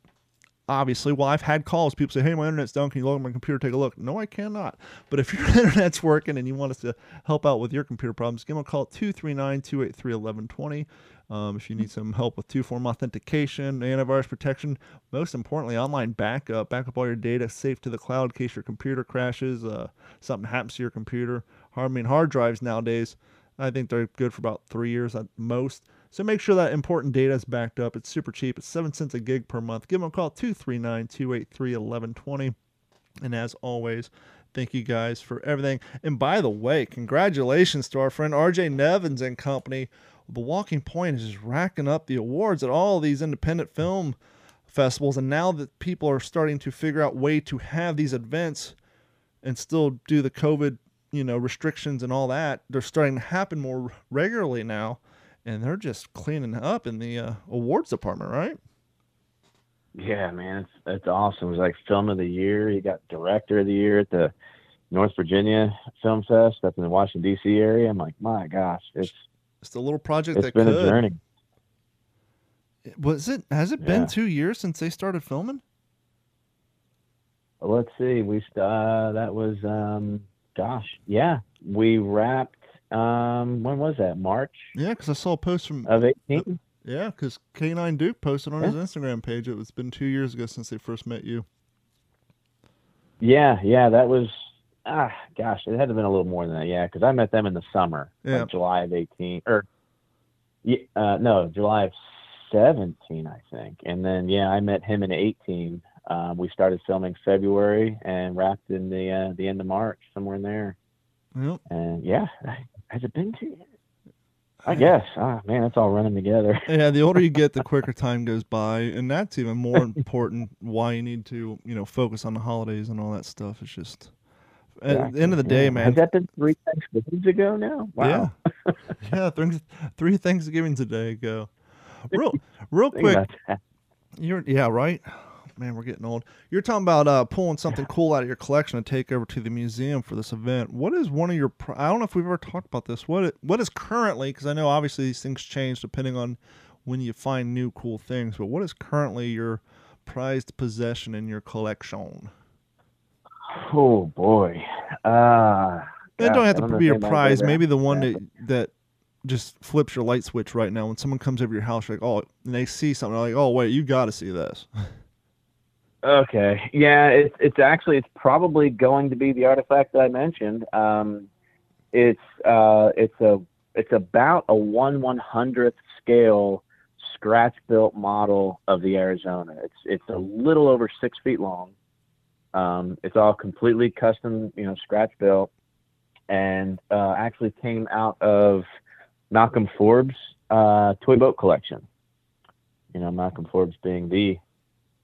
obviously. Well, I've had calls. People say, hey, my internet's down. Can you log in my computer? Take a look. No, I cannot. But if your internet's working and you want us to help out with your computer problems, give them a call at 239 283 1120. Um, if you need some help with two form authentication, antivirus protection, most importantly, online backup, back up all your data safe to the cloud in case your computer crashes, uh, something happens to your computer. I mean, hard drives nowadays, I think they're good for about three years at most. So make sure that important data is backed up. It's super cheap. It's seven cents a gig per month. Give them a call 239 283 1120. And as always, thank you guys for everything. And by the way, congratulations to our friend RJ Nevins and company. The Walking Point is just racking up the awards at all these independent film festivals. And now that people are starting to figure out way to have these events and still do the COVID, you know, restrictions and all that, they're starting to happen more regularly now. And they're just cleaning up in the uh, awards department, right? Yeah, man, it's awesome. It was like film of the year. You got director of the year at the North Virginia Film Fest up in the Washington D.C. area. I'm like, my gosh, it's It's the little project it's that been could. a journey. Was it? Has it been two years since they started filming? Let's see, we uh, that was um, gosh, yeah, we wrapped. Um, when was that? March Yeah, because I saw a post from of 18. yeah, because K9 Duke posted on Yeah. his Instagram page. It was been two years ago since they first met you. Yeah, yeah, that was. Ah, gosh, it had to have been a little more than that. Yeah, because I met them in the summer, Yeah. like July of 18, or yeah, uh, no, July of 17, I think. And then yeah, I met him in 18. Um, we started filming February and wrapped in the uh, the end of March, somewhere in there. Yep. And yeah, has it been two? years? I guess. Ah, man, it's all running together. Yeah, the older you get, the quicker time goes by, and that's even more important. Why you need to, you know, focus on the holidays and all that stuff. It's just at the end of the day, Yeah. man. Has that been three Thanksgivings ago now? Wow. Yeah, yeah. Three, three Thanksgivings a day ago. Real, real quick. You're yeah, right. Man, we're getting old. You're talking about uh, pulling something cool out of your collection to take over to the museum for this event. What is one of your? I don't know if we've ever talked about this. What it- what is currently? Because I know obviously these things change depending on when you find new cool things. But what is currently your prized possession in your collection? Oh boy. Uh It don't have to be your prize. Maybe the one that, that that just flips your light switch right now. When someone comes over your house, like, oh, and they see something, like, oh, wait, you got to see this. Okay. Yeah, it's it's actually it's probably going to be the artifact that I mentioned. Um, it's uh, it's a it's about a one one hundredth scale scratch built model of the Arizona. It's it's a little over six feet long. Um, it's all completely custom, you know, scratch built, and uh, actually came out of Malcolm Forbes' uh, toy boat collection. You know, Malcolm Forbes being the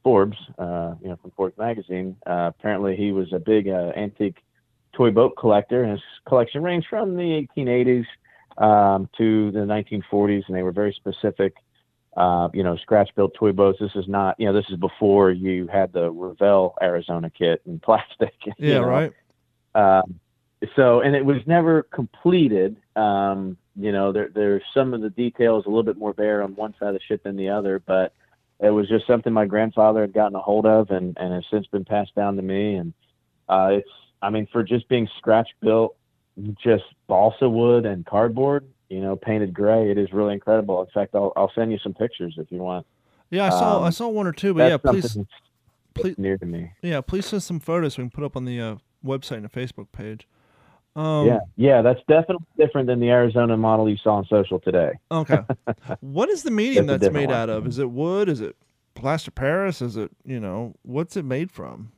Forbes, uh, you know, from Forbes magazine. Uh, apparently, he was a big uh, antique toy boat collector, and his collection ranged from the 1880s um, to the 1940s, and they were very specific. Uh, you know, scratch-built toy boats. This is not, you know, this is before you had the Revell Arizona kit in plastic. you Yeah, know. right. Um, so, and it was never completed. Um, you know, there, there's some of the details a little bit more bare on one side of the ship than the other, but it was just something my grandfather had gotten a hold of and, and has since been passed down to me. And uh, it's, I mean, for just being scratch built, just balsa wood and cardboard, you know, painted gray, it is really incredible. In fact, I'll, I'll send you some pictures if you want. Yeah, I saw I Um, saw one or two, but yeah, please please- near to me. yeah, please send some photos we can put up on the uh, website and the Facebook page. Um, yeah, yeah, that's definitely different than the Arizona model you saw on social today. Okay. what is the medium That's that's made different out of? Is it wood? Is it plaster Paris? Is it you know what's it made from?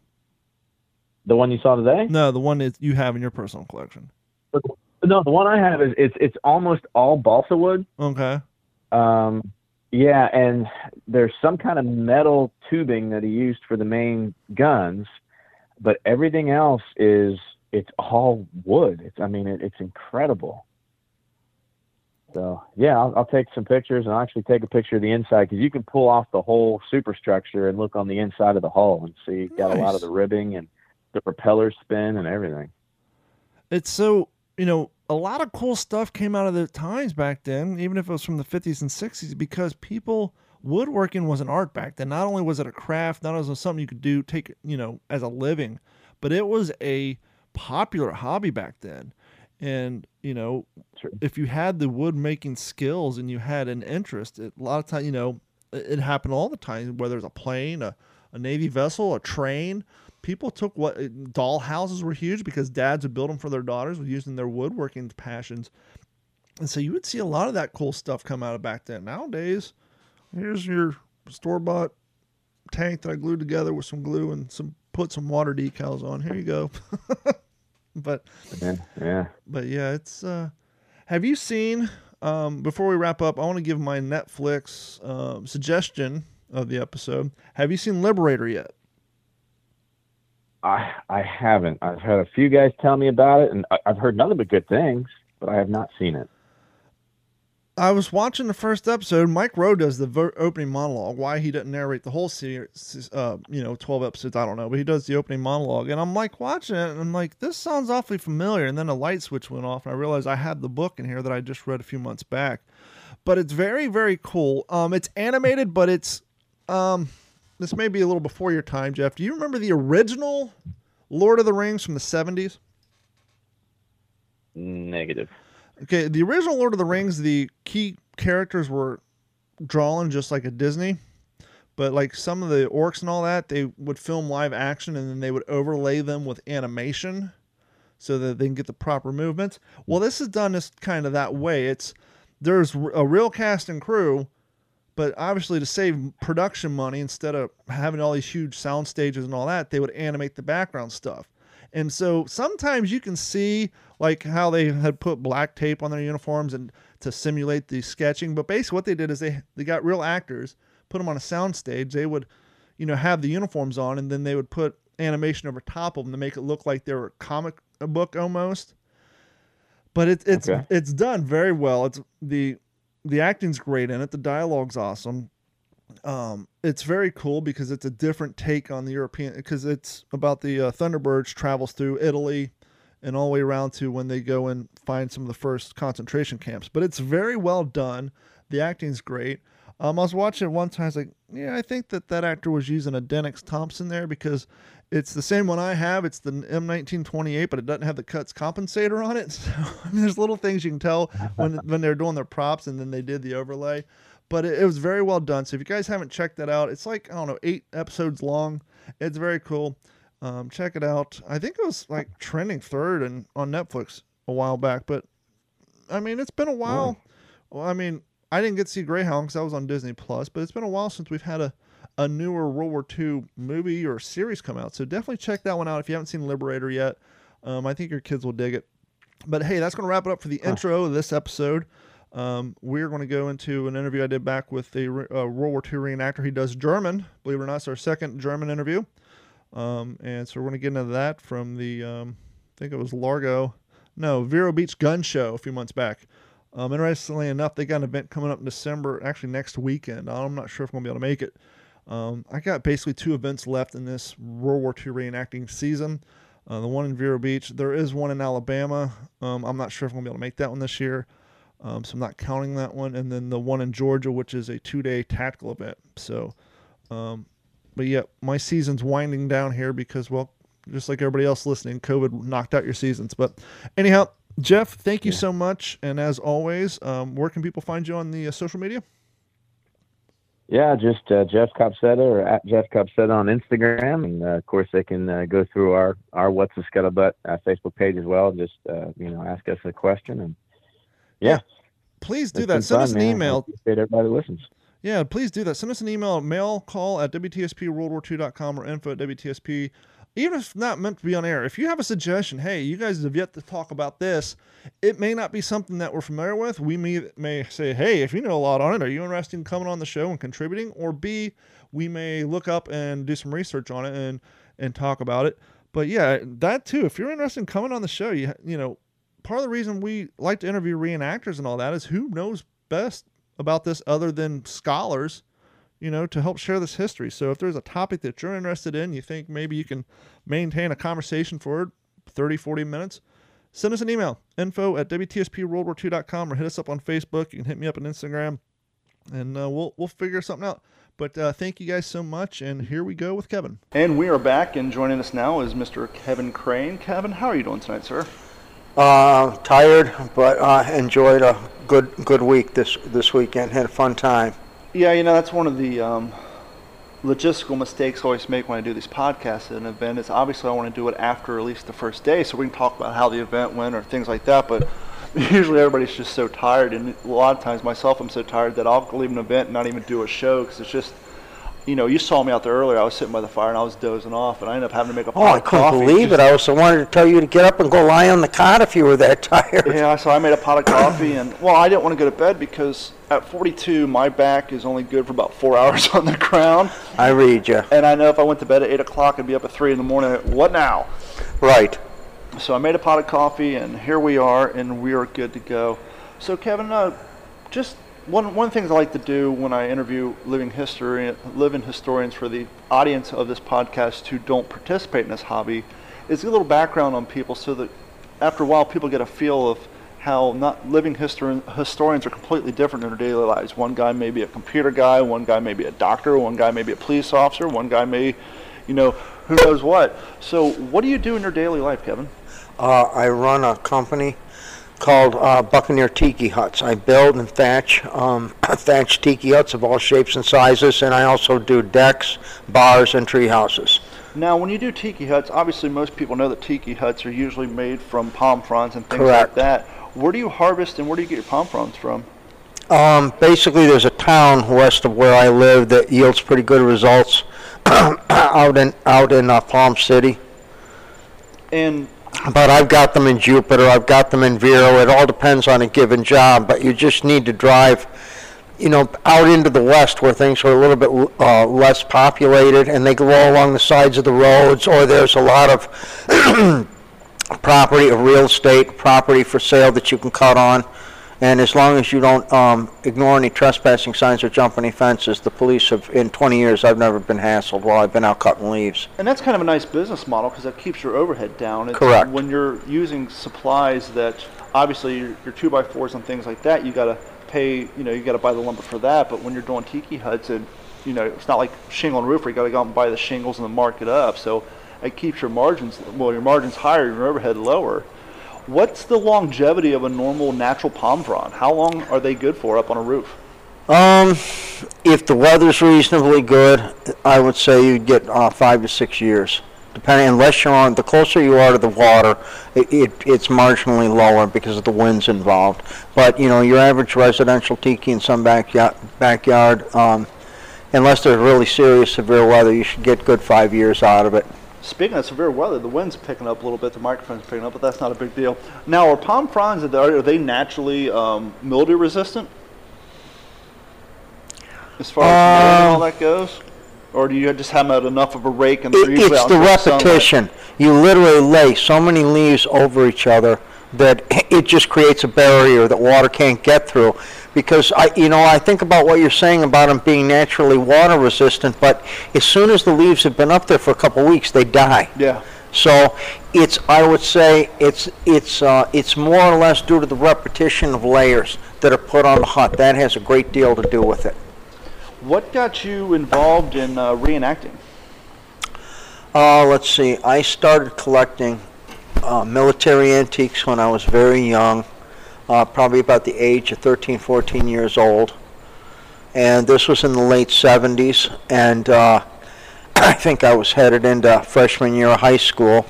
The one you saw today? No, the one that you have in your personal collection. No, the one I have is it's it's almost all balsa wood. Okay. Um, yeah, and there's some kind of metal tubing that he used for the main guns, but everything else is it's all wood. It's I mean it, it's incredible. So yeah, I'll, I'll take some pictures and I'll actually take a picture of the inside because you can pull off the whole superstructure and look on the inside of the hull and see you've got a lot of the ribbing and the propellers spin and everything. It's so you know a lot of cool stuff came out of the times back then, even if it was from the 50s and 60s, because people woodworking was an art back then. Not only was it a craft, not only was it something you could do take you know as a living, but it was a popular hobby back then. And you know, if you had the wood making skills and you had an interest, it, a lot of times, you know it, it happened all the time. Whether it's a plane, a, a navy vessel, a train, people took what doll houses were huge because dads would build them for their daughters with using their woodworking passions. And so you would see a lot of that cool stuff come out of back then. Nowadays, here's your store bought tank that I glued together with some glue and some put some water decals on. Here you go. but Yeah, yeah. but yeah, it's uh have you seen um before we wrap up, I want to give my Netflix um suggestion of the episode. Have you seen Liberator yet? I I haven't. I've had a few guys tell me about it, and I've heard nothing but good things, but I have not seen it. I was watching the first episode. Mike Rowe does the opening monologue. Why he doesn't narrate the whole series, uh, you know, twelve episodes, I don't know. But he does the opening monologue, and I'm like watching it, and I'm like, this sounds awfully familiar. And then a light switch went off, and I realized I had the book in here that I just read a few months back. But it's very, very cool. Um, it's animated, but it's um, this may be a little before your time, Jeff. Do you remember the original Lord of the Rings from the '70s? Negative. Okay, the original Lord of the Rings, the key characters were drawn just like a Disney, but like some of the orcs and all that, they would film live action and then they would overlay them with animation so that they can get the proper movements. Well, this is done this kind of that way. It's there's a real cast and crew, but obviously to save production money instead of having all these huge sound stages and all that, they would animate the background stuff. And so sometimes you can see like how they had put black tape on their uniforms and to simulate the sketching. But basically, what they did is they they got real actors, put them on a sound stage. They would, you know, have the uniforms on, and then they would put animation over top of them to make it look like they were a comic book almost. But it, it's Okay. it's done very well. It's the the acting's great in it. The dialogue's awesome. Um, it's very cool because it's a different take on the European because it's about the uh, Thunderbirds travels through Italy and all the way around to when they go and find some of the first concentration camps. But it's very well done. The acting's great. Um, I was watching it one time. I was like, yeah, I think that that actor was using a Denix Thompson there because it's the same one I have. It's the M1928, but it doesn't have the Cutts compensator on it. So I mean, there's little things you can tell when when they're doing their props and then they did the overlay. But it, it was very well done. So if you guys haven't checked that out, it's like I don't know, eight episodes long. It's very cool. Um, check it out. I think it was like trending third and on Netflix a while back, but I mean, it's been a while. Well, I mean, I didn't get to see Greyhound because I was on Disney Plus, but it's been a while since we've had a, a newer World War II movie or series come out. So definitely check that one out if you haven't seen Liberator yet. Um, I think your kids will dig it. But hey, that's going to wrap it up for the intro of this episode. Um, we're going to go into an interview I did back with a re- uh, World War II reenactor. He does German. Believe it or not, it's our second German interview. Um, and so we're going to get into that from the, um, I think it was Largo, no, Vero Beach Gun Show a few months back. Um, interestingly enough, they got an event coming up in December, actually next weekend. I'm not sure if I'm going to be able to make it. Um, I got basically two events left in this World War II reenacting season. Uh, the one in Vero Beach. There is one in Alabama. Um, I'm not sure if I'm going to be able to make that one this year. Um, so I'm not counting that one. And then the one in Georgia, which is a two day tactical event. So, um, but yeah, my season's winding down here because, well, just like everybody else listening, COVID knocked out your seasons. But anyhow, Jeff, thank you so much. And as always, um, where can people find you on the uh, social media? Yeah, just uh, Jeff Copsetta or at Jeff Copsetta on Instagram, and uh, of course they can uh, go through our our What's the Scuttlebutt uh, Facebook page as well. Just uh, you know, ask us a question, and yeah, Please do it's that. Send fun, us an man. Email. everybody listens. Yeah, please do that. Send us an email, mail call at WTSPWorldWar2.com or info at WTSP. Even if not meant to be on air, if you have a suggestion, hey, you guys have yet to talk about this, it may not be something that we're familiar with. We may, may say, hey, if you know a lot on it, are you interested in coming on the show and contributing? Or B, we may look up and do some research on it and, and talk about it. But yeah, that too, if you're interested in coming on the show, you, you know, part of the reason we like to interview reenactors and all that is who knows best about this other than scholars, you know, to help share this history. So if there's a topic that you're interested in, you think maybe you can maintain a conversation for 30, 40 minutes, send us an email, info at WTSPWorldWar2.com or hit us up on Facebook. You can hit me up on Instagram and uh, we'll, we'll figure something out. But uh, thank you guys so much. And here we go with Kevin. And we are back, and joining us now is Mr. Kevin Crane. Kevin, how are you doing tonight, sir? Uh, tired, but uh, enjoyed a good good week this this weekend. Had a fun time. Yeah, you know, that's one of the um, logistical mistakes I always make when I do these podcasts at an event. Is obviously I want to do it after at least the first day, so we can talk about how the event went or things like that. But usually everybody's just so tired, and a lot of times myself, I'm so tired that I'll leave an event and not even do a show because it's just. You know, you saw me out there earlier. I was sitting by the fire and I was dozing off, and I ended up having to make a pot of coffee. Oh, I of couldn't coffee. believe it. I was wanted to tell you to get up and go lie on the cot if you were that tired. Yeah, so I made a pot of coffee, and well, I didn't want to go to bed because at 42, my back is only good for about four hours on the ground. I read you. And I know if I went to bed at 8 o'clock, I'd be up at 3 in the morning. What now? Right. So I made a pot of coffee, and here we are, and we are good to go. So, Kevin, uh, just one, one of the things I like to do when I interview living history, living historians for the audience of this podcast who don't participate in this hobby is get a little background on people so that after a while people get a feel of how not living histori- historians are completely different in their daily lives. One guy may be a computer guy, one guy may be a doctor, one guy may be a police officer, one guy may, you know, who knows what. So, what do you do in your daily life, Kevin? Uh, I run a company called uh, Buccaneer Tiki Huts. I build and thatch um, thatch tiki huts of all shapes and sizes, and I also do decks, bars, and tree houses. Now, when you do tiki huts, obviously most people know that tiki huts are usually made from palm fronds and things like that. Where do you harvest and where do you get your palm fronds from? Um, basically, there's a town west of where I live that yields pretty good results out in out in uh, Palm City. And but I've got them in Jupiter, I've got them in Vero. It all depends on a given job, but you just need to drive, you know, out into the west where things are a little bit uh, less populated and they go along the sides of the roads, or there's a lot of property, of real estate, property for sale that you can cut on. And as long as you don't um, ignore any trespassing signs or jump any fences, the police have, in 20 years, I've never been hassled while I've been out cutting leaves. And that's kind of a nice business model because that keeps your overhead down. It's Correct. When you're using supplies that obviously your, your two by fours and things like that, you got to pay. You know, you got to buy the lumber for that. But when you're doing tiki huts and you know, it's not like shingle and roof where you got to go out and buy the shingles and then mark it up. So it keeps your margins. Well, your margins higher, your overhead lower. What's the longevity of a normal natural palm frond? How long are they good for up on a roof? Um, if the weather's reasonably good, I would say you'd get uh, five to six years, depending. Unless you're on, the closer you are to the water, it, it it's marginally lower because of the winds involved. But you know, your average residential tiki in some backyard, backyard, um, unless there's really serious severe weather, you should get good five years out of it. Speaking of severe weather, the wind's picking up a little bit, the microphone's picking up, but that's not a big deal. Now, are palm fronds, are they naturally um, mildew resistant? As far as all that goes? Or do you just have enough of a rake and it, It's the repetition. You literally lay so many leaves over each other that it just creates a barrier that water can't get through because I, you know, I think about what you're saying about them being naturally water resistant, but as soon as the leaves have been up there for a couple of weeks, they die. Yeah. So it's, I would say, it's it's uh, it's more or less due to the repetition of layers that are put on the hut. That has a great deal to do with it. What got you involved in uh, reenacting? Uh, let's see. I started collecting uh, military antiques when I was very young uh, probably about the age of 13, 14 years old. And this was in the late 70s, and uh, I think I was headed into freshman year of high school.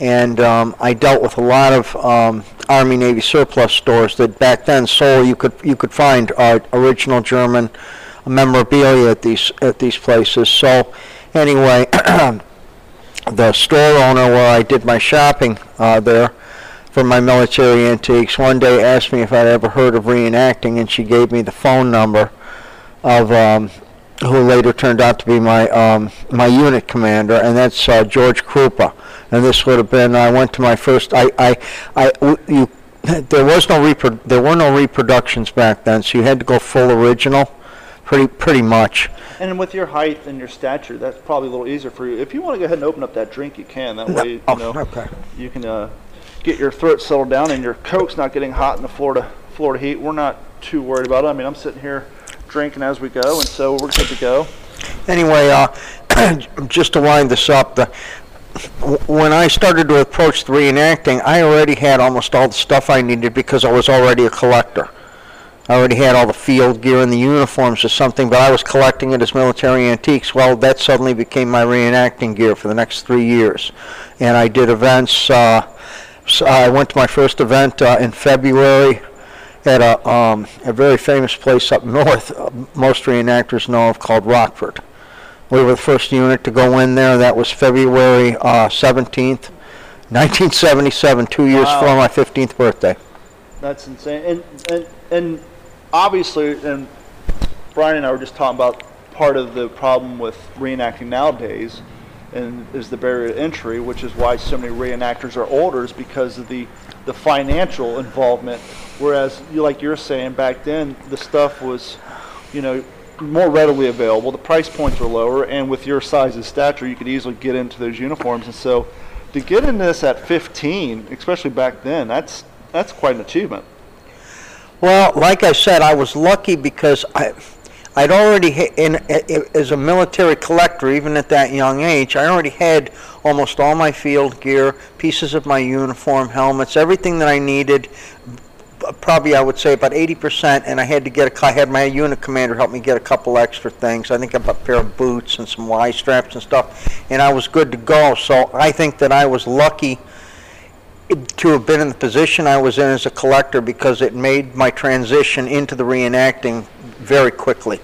And um, I dealt with a lot of um, Army Navy surplus stores that back then sold. You could you could find uh, original German memorabilia at these at these places. So anyway, the store owner where I did my shopping uh, there for my military antiques one day asked me if I'd ever heard of reenacting, and she gave me the phone number of um, who later turned out to be my um, my unit commander, and that's uh, George Krupa. And this would have been I went to my first I I, I you there was no repro- there were no reproductions back then, so you had to go full original, pretty pretty much. And with your height and your stature, that's probably a little easier for you. If you want to go ahead and open up that drink, you can. That way, you oh, know, okay. you can uh, get your throat settled down and your coke's not getting hot in the Florida Florida heat. We're not too worried about it. I mean, I'm sitting here drinking as we go, and so we're good to go. Anyway, uh, just to wind this up, the, when I started to approach the reenacting, I already had almost all the stuff I needed because I was already a collector. I already had all the field gear and the uniforms or something, but I was collecting it as military antiques. Well, that suddenly became my reenacting gear for the next three years. And I did events. Uh, so I went to my first event uh, in February at a, um, a very famous place up north, uh, most reenactors know of, called Rockford. We were the first unit to go in there. That was February uh, 17th, 1977, two years wow. before my 15th birthday. That's insane. And, and, and obviously, and Brian and I were just talking about part of the problem with reenacting nowadays and is the barrier to entry, which is why so many reenactors are older, is because of the the financial involvement. Whereas, you like you're saying, back then the stuff was, you know, more readily available. The price points were lower, and with your size and stature, you could easily get into those uniforms. And so, to get in this at 15, especially back then, that's that's quite an achievement. Well, like I said, I was lucky because I I'd already, in, as a military collector, even at that young age, I already had almost all my field gear, pieces of my uniform, helmets, everything that I needed. Probably, I would say about 80%, and I had to get a. I had my unit commander help me get a couple extra things. I think I bought a pair of boots and some Y straps and stuff, and I was good to go. So I think that I was lucky to have been in the position I was in as a collector because it made my transition into the reenacting very quickly.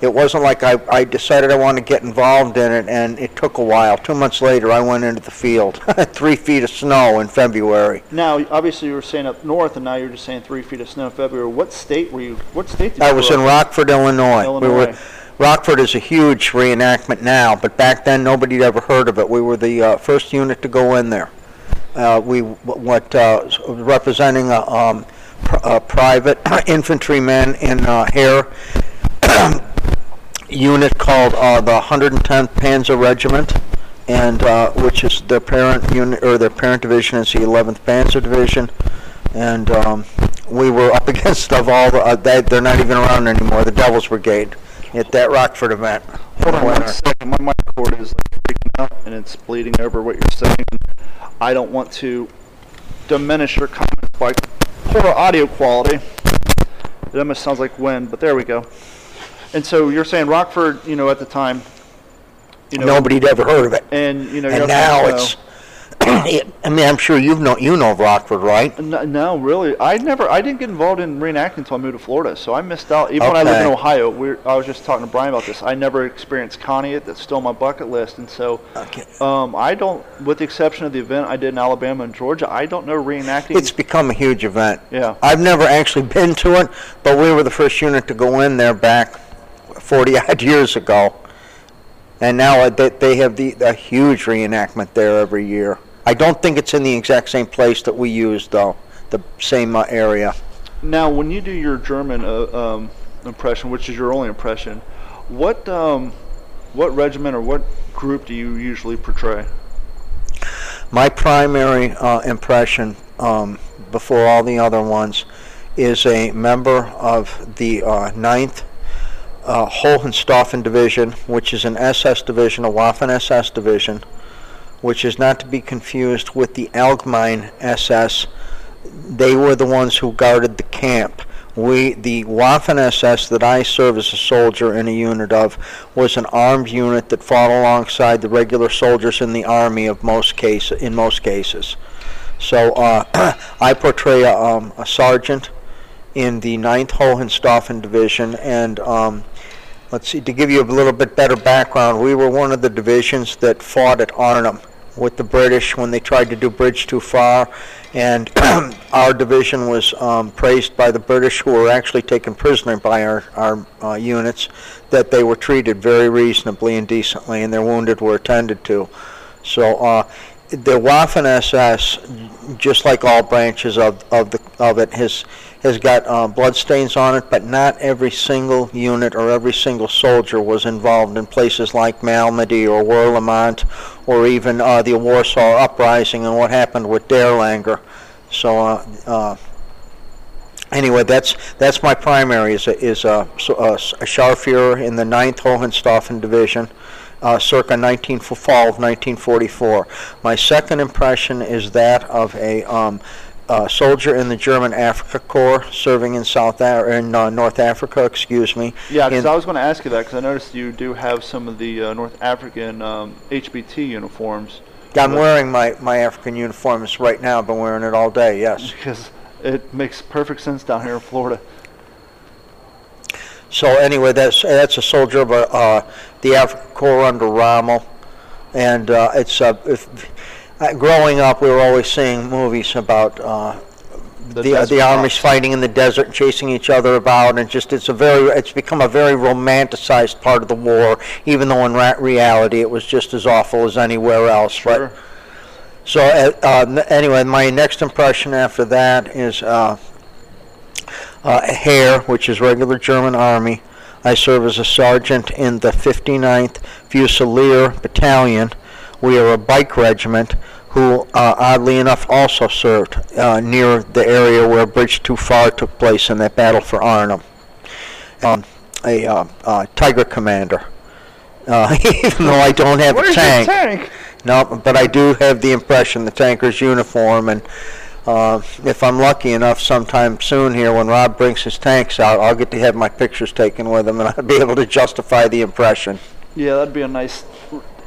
It wasn't like I, I decided I wanted to get involved in it, and it took a while. Two months later, I went into the field. Three feet of snow in February. Now, obviously, you were saying up north, and now you're just saying three feet of snow in February. What state were you? What state did you I was in Rockford, Illinois. We were, Illinois. Rockford is a huge reenactment now, but back then nobody had ever heard of it. We were the uh, first unit to go in there. Uh, we wh- what uh, representing a, um, pr- a private infantryman in uh, Heer unit called uh, the 110th Panzer Regiment, and uh, which is their parent unit or their parent division is the 11th Panzer Division, and um, we were up against of all the uh, they, they're not even around anymore. The Devil's Brigade at that Rockford event. Hold on one second. My mic cord is like freaking out and it's bleeding over what you're saying. I don't want to diminish your comments by poor audio quality. It almost sounds like wind, but there we go. And so you're saying Rockford, you know, at the time, you know, Nobody'd ever heard of it. and you know, and now it's. I mean, I'm sure you've know you know of Rockford, right? No, no, really. I never. I didn't get involved in reenacting until I moved to Florida, so I missed out. Even when I lived in Ohio, we I was just talking to Brian about this. I never experienced Conneaut. That's still on my bucket list, and so Okay. Um, I don't, with the exception of the event I did in Alabama and Georgia, I don't know reenacting. It's become a huge event. Yeah. I've never actually been to it, but we were the first unit to go in there back 40 odd years ago. And now uh, they, they have the, a huge reenactment there every year. I don't think it's in the exact same place that we use, though, the same uh, area. now, when you do your German uh, um, impression, which is your only impression, what um, what regiment or what group do you usually portray? My primary uh, impression um, before all the other ones is a member of the uh, 9th uh, Hohenstaufen Division, which is an SS division, a Waffen SS division, which is not to be confused with the Allgemeine SS. They were the ones who guarded the camp. We, the Waffen SS that I served as a soldier in a unit of, was an armed unit that fought alongside the regular soldiers in the army of most case, in most cases. So uh, I portray a, um, a sergeant in the 9th Hohenstaufen Division, and um, let's see, to give you a little bit better background, we were one of the divisions that fought at Arnhem with the British when they tried to do bridge too far, and our division was um, praised by the British, who were actually taken prisoner by our, our uh, units, that they were treated very reasonably and decently, and their wounded were attended to. So uh, the Waffen SS, just like all branches of, of, the, of it, has, has got uh, blood stains on it, but not every single unit or every single soldier was involved in places like Malmedy or Werlemont or even uh, the Warsaw Uprising and what happened with Dirlewanger. So uh, uh, anyway, that's that's my primary is a, is a, so- a, a Scharführer in the 9th Hohenstaufen Division uh, circa 19 fall of 1944. My second impression is that of a um, uh, soldier in the German Africa Corps serving in South Ar- in uh, North Africa, excuse me. Yeah, because I was going to ask you that because I noticed you do have some of the uh, North African um, HBT uniforms. I'm wearing my, my African uniforms right now. I've been wearing it all day, yes. Because it makes perfect sense down here in Florida. So anyway, that's that's a soldier of uh, the African Corps under Rommel, and uh, it's uh, if, uh, growing up we were always seeing movies about uh, The the uh, the armies fighting in the desert and chasing each other about, and just it's a very it's become a very romanticized part of the war, even though in ra- reality it was just as awful as anywhere else. But so uh, uh, anyway, my next impression after that is uh, uh, Heer, which is regular German Army. I serve as a sergeant in the 59th Fusilier Battalion. We are a bike regiment who, uh, oddly enough, also served uh, near the area where Bridge Too Far took place in that battle for Arnhem. Um, a uh, uh, Tiger Commander. Uh, even though I don't have Where's a tank. tank? No, but I do have the impression, the tanker's uniform, and uh, if I'm lucky enough sometime soon here, when Rob brings his tanks out, I'll get to have my pictures taken with him, and I'll be able to justify the impression. Yeah, that'd be a nice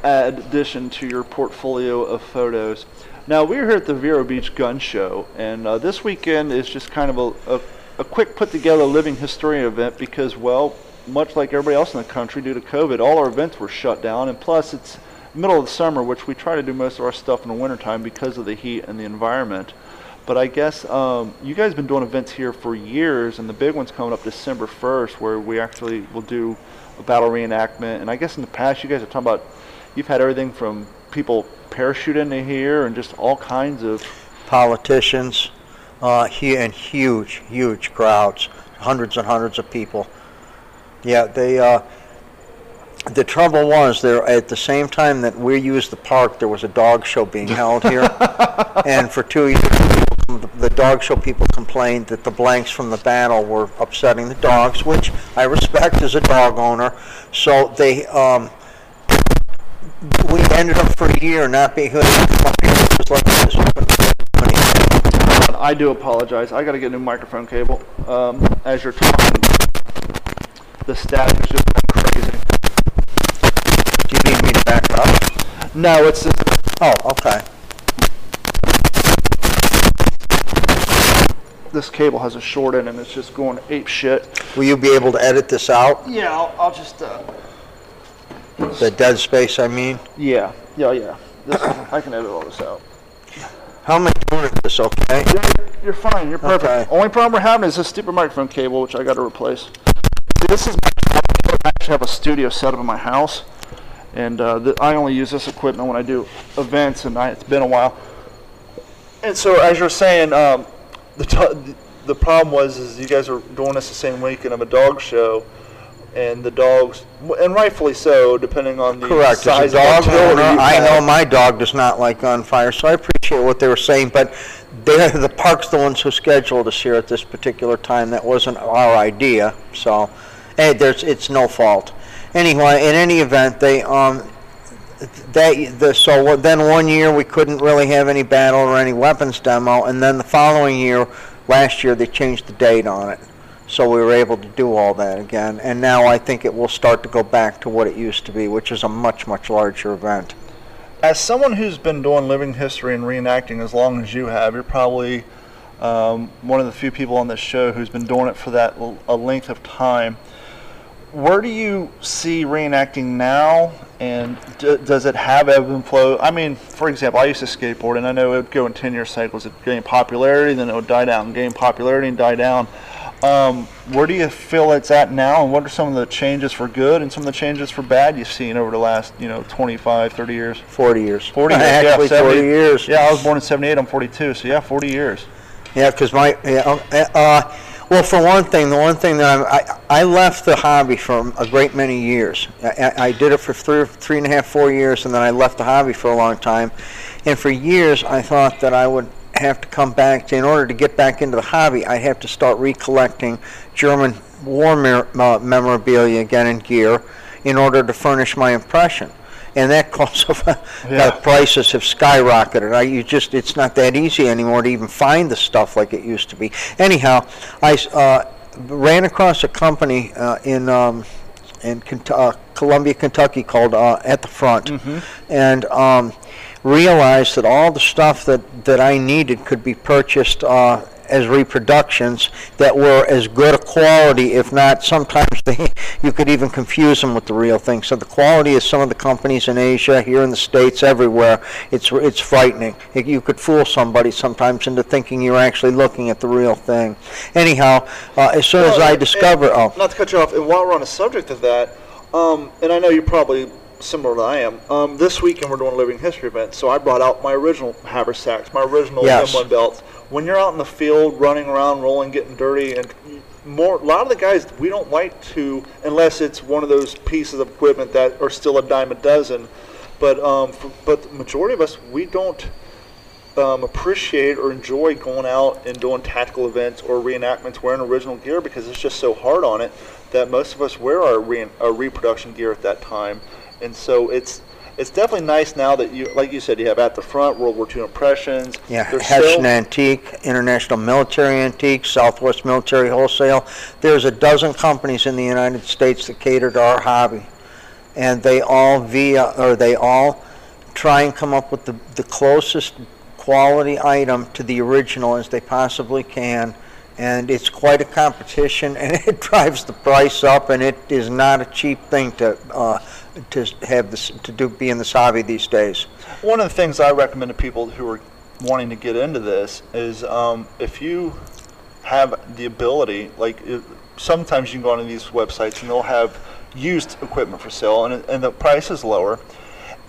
addition to your portfolio of photos. Now, we're here at the Vero Beach Gun Show, and uh, this weekend is just kind of a, a, a quick put together living historian event because, well, much like everybody else in the country, due to COVID, all our events were shut down. And plus, it's middle of the summer, which we try to do most of our stuff in the wintertime because of the heat and the environment. But I guess um, you guys have been doing events here for years, and the big one's coming up December 1st, where we actually will do a battle reenactment. And I guess in the past, you guys are talking about you've had everything from people parachute into here and just all kinds of Politicians, uh, hu- and huge, huge crowds, hundreds and hundreds of people. Yeah, they. Uh, the trouble was there at the same time that we used the park, there was a dog show being held here, and for two years, the dog show people complained that the blanks from the battle were upsetting the dogs, which I respect as a dog owner. So they, um, we ended up for a year not being able to come up here. It was like this open. I do apologize. I got to get a new microphone cable. Um, as you're talking, the static is just crazy. Do you need me to back up? No, it's just, Oh, okay. this cable has a short in it and it's just going ape shit. Will you be able to edit this out? Yeah, I'll, I'll just. Uh, The dead space, I mean? yeah, yeah, yeah. This, I can edit all this out. How am I doing this, okay? Yeah, you're, you're fine. You're perfect. Okay. Only problem we're having is this stupid microphone cable, which I got to replace. See, this is my. I actually have a studio set up in my house, and uh, th- I only use this equipment when I do events, and I, it's been a while. And so, as you're saying, um, the t- the problem was is you guys are doing this the same weekend of a dog show, and the dogs, and rightfully so, depending on the Correct. size As a dog of artillery owner, I know my dog does not like gunfire, so I appreciate what they were saying, but they're, the park's the ones who scheduled us here at this particular time. That wasn't our idea, so, hey, there's, it's no fault. Anyway, in any event, they, um, that, the, so then one year we couldn't really have any battle or any weapons demo, and then the following year, last year, they changed the date on it. So we were able to do all that again, and now I think it will start to go back to what it used to be, which is a much, much larger event. as someone who's been doing living history and reenacting as long as you have, you're probably um, one of the few people on this show who's been doing it for that l- a length of time. Where do you see reenacting now, and d- does it have ebb and flow? I mean, for example, I used to skateboard, and I know it would go in 10-year cycles. It gain popularity, then it would die down, gain popularity, and die down. Um, where do you feel it's at now, and what are some of the changes for good and some of the changes for bad you've seen over the last, you know, 25, 30 years? 40 years. 40 years, Actually, yeah, 40 years. Yeah, I was born in 78, I'm 42, so yeah, 40 years. Yeah, because my, yeah, uh, uh, well, for one thing, the one thing that I'm, I, I left the hobby for a great many years. I, I- I did it for three, three and a half, four years, and then I left the hobby for a long time. And for years, I thought that I would have to come back to, in order to get back into the hobby, I'd have to start recollecting German war mer- uh, memorabilia again and gear in order to furnish my impression. And that cost of, Yeah. the prices have skyrocketed. I, you just, it's not that easy anymore to even find the stuff like it used to be. Anyhow, I uh, ran across a company uh, in um, in uh, Columbia, Kentucky called uh, At the Front, and um, realized that all the stuff that, that I needed could be purchased uh, as reproductions that were as good a quality, if not sometimes they, you could even confuse them with the real thing. So the quality of some of the companies in Asia, here in the States, everywhere, it's, it's frightening. It- You could fool somebody sometimes into thinking you're actually looking at the real thing. Anyhow, uh, as soon as I discover, oh, Not to cut you off, and while we're on the subject of that, um, and I know you're probably similar to I am, um, this weekend we're doing a living history event, so I brought out my original haversacks, my original Yes. M1 belts. When you're out in the field, running around, rolling, getting dirty, and more, a lot of the guys, we don't like to, unless it's one of those pieces of equipment that are still a dime a dozen, but, um, for, but the majority of us, we don't um, appreciate or enjoy going out and doing tactical events or reenactments wearing original gear because it's just so hard on it that most of us wear our, re- our reproduction gear at that time. And so it's it's definitely nice now that you, like you said, you have at the front World War II impressions. Yeah, There's Hessen Antique, International Military Antique, Southwest Military Wholesale. There's a dozen companies in the United States that cater to our hobby. And they all via, or they all try and come up with the, the closest quality item to the original as they possibly can and it's quite a competition, and it drives the price up, and it is not a cheap thing to uh, to have this to do be in this hobby these days. One of the things I recommend to people who are wanting to get into this is um, if you have the ability, like sometimes you can go onto these websites and they'll have used equipment for sale, and, and the price is lower.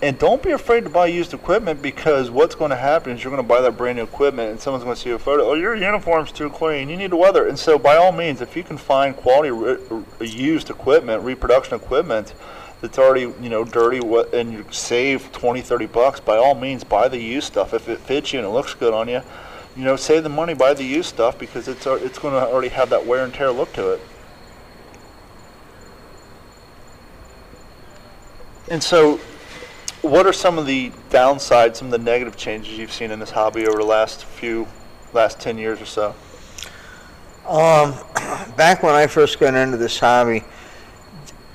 And don't be afraid to buy used equipment because what's going to happen is you're going to buy that brand new equipment and someone's going to see a photo. Oh, your uniform's too clean. You need to weather. And so, by all means, if you can find quality re- used equipment, reproduction equipment that's already you know dirty, what and you save 20, 30 bucks, by all means, buy the used stuff if it fits you and it looks good on you. You know, save the money, buy the used stuff because it's it's going to already have that wear and tear look to it. And so, what are some of the downsides, some of the negative changes you've seen in this hobby over the last few, last 10 years or so? Um, back when I first got into this hobby,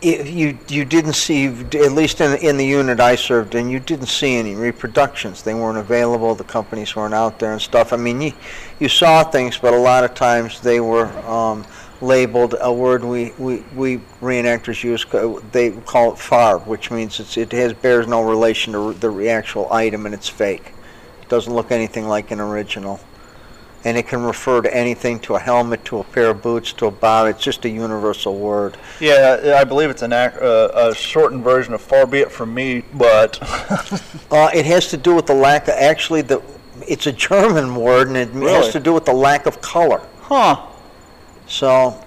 you you didn't see at least in in the unit I served in, you didn't see any reproductions. They weren't available. The companies weren't out there and stuff. I mean, you you saw things, but a lot of times they were um, labeled a word we, we, we reenactors use. They call it farb, which means it's, it has bears no relation to the actual item and it's fake. It doesn't look anything like an original. And it can refer to anything, to a helmet, to a pair of boots, to a bob. It's just a universal word. Yeah, I believe it's an ac- uh, a shortened version of "far be it from me," but uh, it has to do with the lack of actually the. It's a German word, and it really? has to do with the lack of color. Huh. So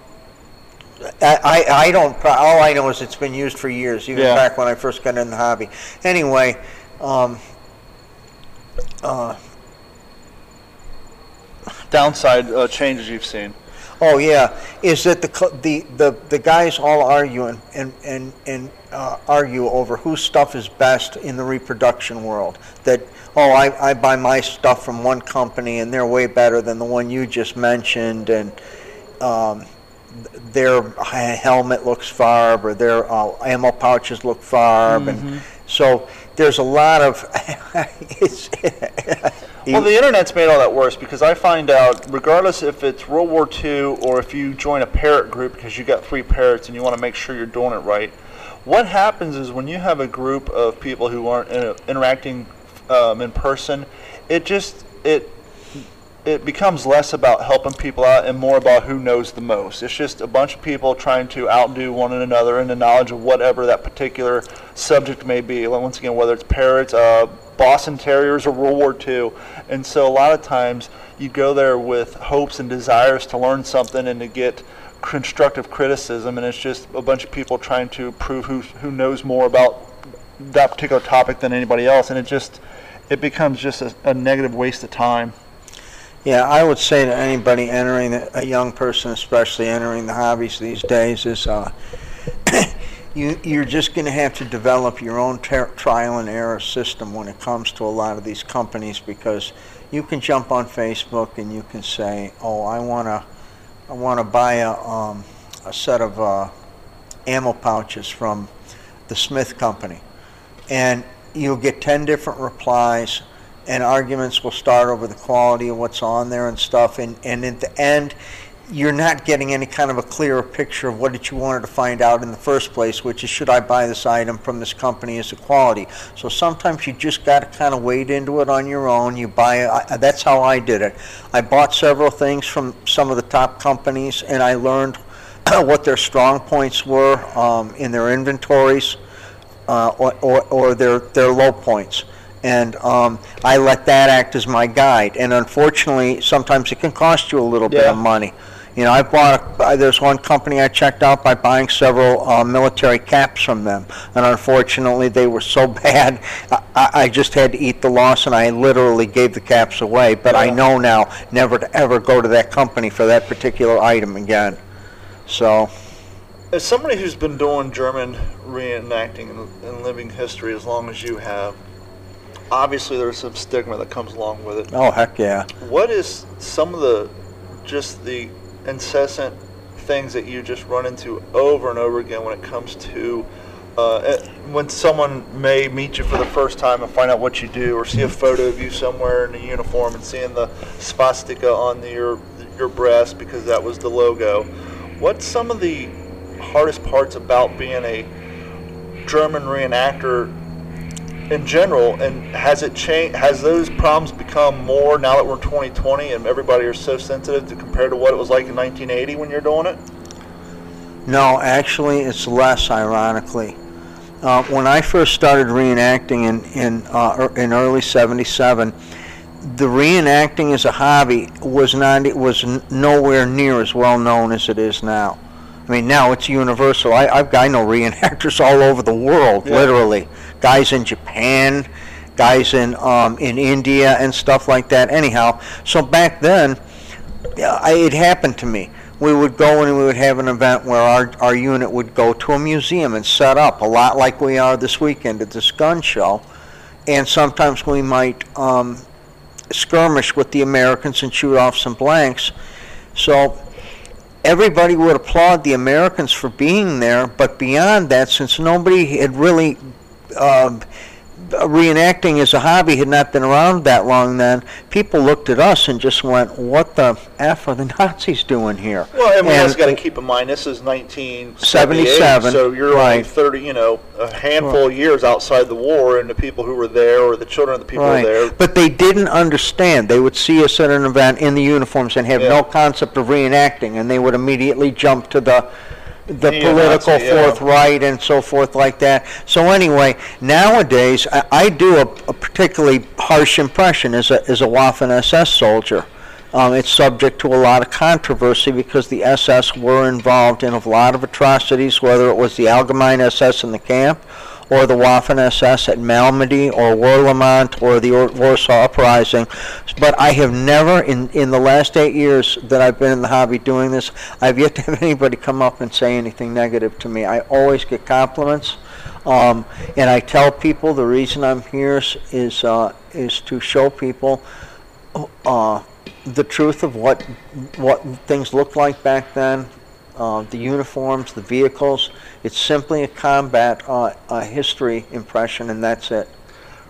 I, I, I don't, all I know is it's been used for years, even yeah. back when I first got in the hobby. Anyway, um, uh, downside uh, changes you've seen. Oh yeah, is that the the the, the guys all arguing and and and uh, argue over whose stuff is best in the reproduction world. That oh I, I buy my stuff from one company and they're way better than the one you just mentioned and um, their helmet looks farb or their uh, ammo pouches look farb, mm-hmm. and so there's a lot of. well, the internet's made all that worse because I find out, regardless if it's World War II or if you join a parrot group because you got three parrots and you want to make sure you're doing it right, what happens is when you have a group of people who aren't uh, interacting um, in person, it just it it becomes less about helping people out and more about who knows the most. It's just a bunch of people trying to outdo one another in the knowledge of whatever that particular subject may be. Once again, whether it's parrots, uh, Boston Terriers, or World War II. And so a lot of times you go there with hopes and desires to learn something and to get constructive criticism, and it's just a bunch of people trying to prove who who knows more about that particular topic than anybody else, and it just it becomes just a, a negative waste of time. Yeah, I would say to anybody entering, the, a young person especially entering the hobbies these days, is uh, you, you're just going to have to develop your own trial and error system when it comes to a lot of these companies because you can jump on Facebook and you can say, "Oh, I want to, I want to buy a, um, a set of uh, ammo pouches from the Smith Company," and you'll get ten different replies and arguments will start over the quality of what's on there and stuff. And, and at the end, you're not getting any kind of a clearer picture of what you wanted to find out in the first place, which is should I buy this item from this company as a quality. So sometimes you just got to kind of wade into it on your own. You buy I, that's how I did it. I bought several things from some of the top companies, and I learned what their strong points were um, in their inventories uh, or, or, or their, their low points and um, I let that act as my guide. And unfortunately, sometimes it can cost you a little bit of money. You know, I bought. A, there's one company I checked out by buying several uh, military caps from them, and unfortunately, they were so bad. I, I just had to eat the loss, and I literally gave the caps away. But I know now never to ever go to that company for that particular item again. So As somebody who's been doing German reenacting and, and living history as long as you have, obviously there's some stigma that comes along with it. Oh heck yeah! What is some of the just the incessant things that you just run into over and over again when it comes to uh, eh, when someone may meet you for the first time and find out what you do, or see a photo of you somewhere in a uniform and seeing the swastika on the, your your breast because that was the logo. What's some of the hardest parts about being a German reenactor in general, and has it changed? Has those problems become more now that we're 2020 and everybody is so sensitive to compared to what it was like in 1980 when you're doing it? No, actually, it's less. Ironically, uh, when I first started reenacting in in uh, in early '77, the reenacting as a hobby was not was nowhere near as well known as it is now. I mean, now it's universal. I I've, I know reenactors all over the world, Yeah. literally. Guys in Japan, guys in um, in India and stuff like that. Anyhow, so back then, I, it happened to me. We would go and we would have an event where our, our unit would go to a museum and set up a lot like we are this weekend at this gun show. And sometimes we might um, skirmish with the Americans and shoot off some blanks. So everybody would applaud the Americans for being there, but beyond that, since nobody had really um, reenacting as a hobby had not been around that long then, people looked at us and just went, "What the f are the Nazis doing here?" Well, and we And- also got to keep in mind this is 1977, so you're only 30, you know, a handful of years outside the war, and the people who were there or the children of the people Right. there. But they didn't understand. They would see us at an event in the uniforms and have Yeah. no concept of reenacting, and they would immediately jump to the the political yeah. Fourth Reich and so forth like that. So anyway, nowadays I, I do a, a particularly harsh impression as a as a Waffen SS soldier. Um, it's subject to a lot of controversy because the SS were involved in a lot of atrocities, whether it was the Allgemeine SS in the camp, or the Waffen SS at Malmedy, or Warlimont, or the Warsaw Uprising. But I have never, in, in the last eight years that I've been in the hobby doing this, I've yet to have anybody come up and say anything negative to me. I always get compliments. Um, and I tell people the reason I'm here is is, uh, is to show people uh, the truth of what what things looked like back then, uh, the uniforms, the vehicles. It's simply a combat uh, a history impression, and that's it.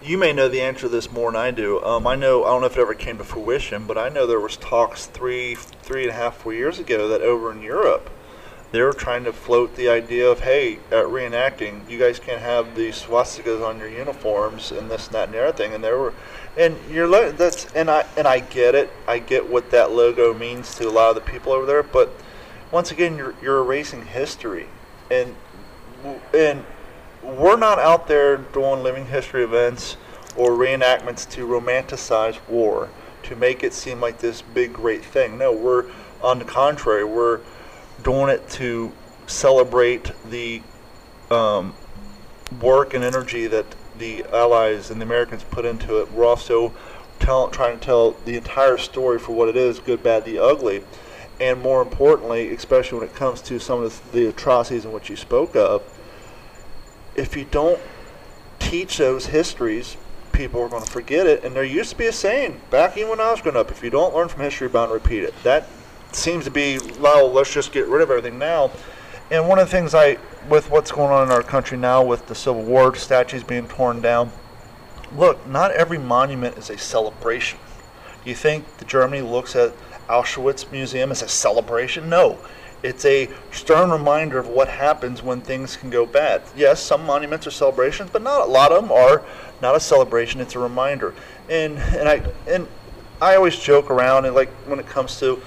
You may know the answer to this more than I do. Um, I know I don't know if it ever came to fruition, but I know there was talks three, three and a half, four years ago that over in Europe, they were trying to float the idea of, hey, at reenacting, you guys can't have the swastikas on your uniforms and this and that and the other thing. And there were, and you're lo- that's and I and I get it. I get what that logo means to a lot of the people over there. But once again, you're you're erasing history, and and we're not out there doing living history events or reenactments to romanticize war, to make it seem like this big great thing. No, we're on the contrary, we're doing it to celebrate the um, work and energy that the Allies and the Americans put into it. We're also tell, trying to tell the entire story for what it is good, bad, the ugly. And more importantly, especially when it comes to some of the, atrocities in which you spoke of, if you don't teach those histories, people are going to forget it. And there used to be a saying back even when I was growing up: if you don't learn from history, you're bound to repeat it. That seems to be well. Let's just get rid of everything now. And one of the things I, with what's going on in our country now, with the Civil War statues being torn down, look, not every monument is a celebration. You think Germany looks at Auschwitz Museum as a celebration? No. It's a stern reminder of what happens when things can go bad. Yes, some monuments are celebrations, but not a lot of them are not a celebration. It's a reminder. And and I and I always joke around and like when it comes to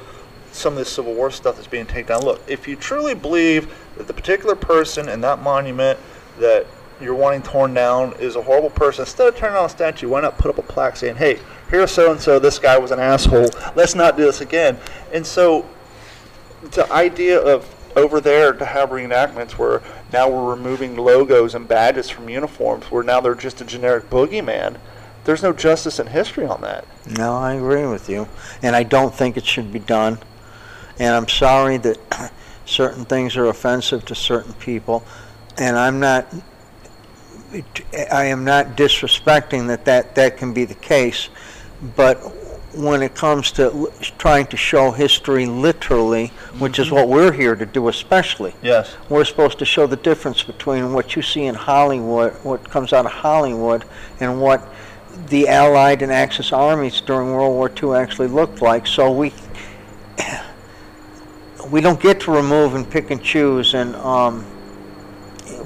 some of this Civil War stuff that's being taken down. Look, if you truly believe that the particular person in that monument that you're wanting torn down is a horrible person, instead of turning down a statue, why not put up a plaque saying, "Hey, here's so and so. This guy was an asshole. Let's not do this again." And so, the idea of over there to have reenactments where now we're removing logos and badges from uniforms, where now they're just a generic boogeyman. There's no justice in history on that. No, I agree with you, and I don't think it should be done. And I'm sorry that certain things are offensive to certain people, and I'm not. I am not disrespecting that that, that can be the case, but when it comes to l- trying to show history literally, which is what we're here to do, especially, Yes. we're supposed to show the difference between what you see in Hollywood, what comes out of Hollywood, and what the Allied and Axis armies during World War II actually looked like. So we, we don't get to remove and pick and choose and um,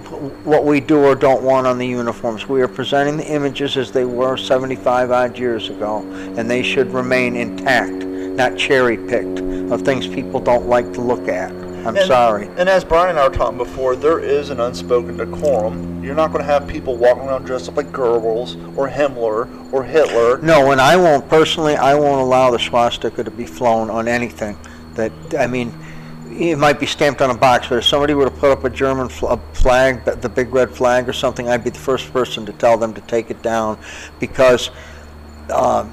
what we do or don't want on the uniforms. We are presenting the images as they were 75 odd years ago, and they should remain intact, not cherry picked of things people don't like to look at. I'm And- sorry. And as Brian and I were talking before, there is an unspoken decorum. You're not going to have people walking around dressed up like Goebbels or Himmler or Hitler. No, and I won't personally. I won't allow the swastika to be flown on anything. That I mean, it might be stamped on a box, but if somebody were to put up a German fl- flag, the- big red flag or something, I'd be the first person to tell them to take it down, because. Um,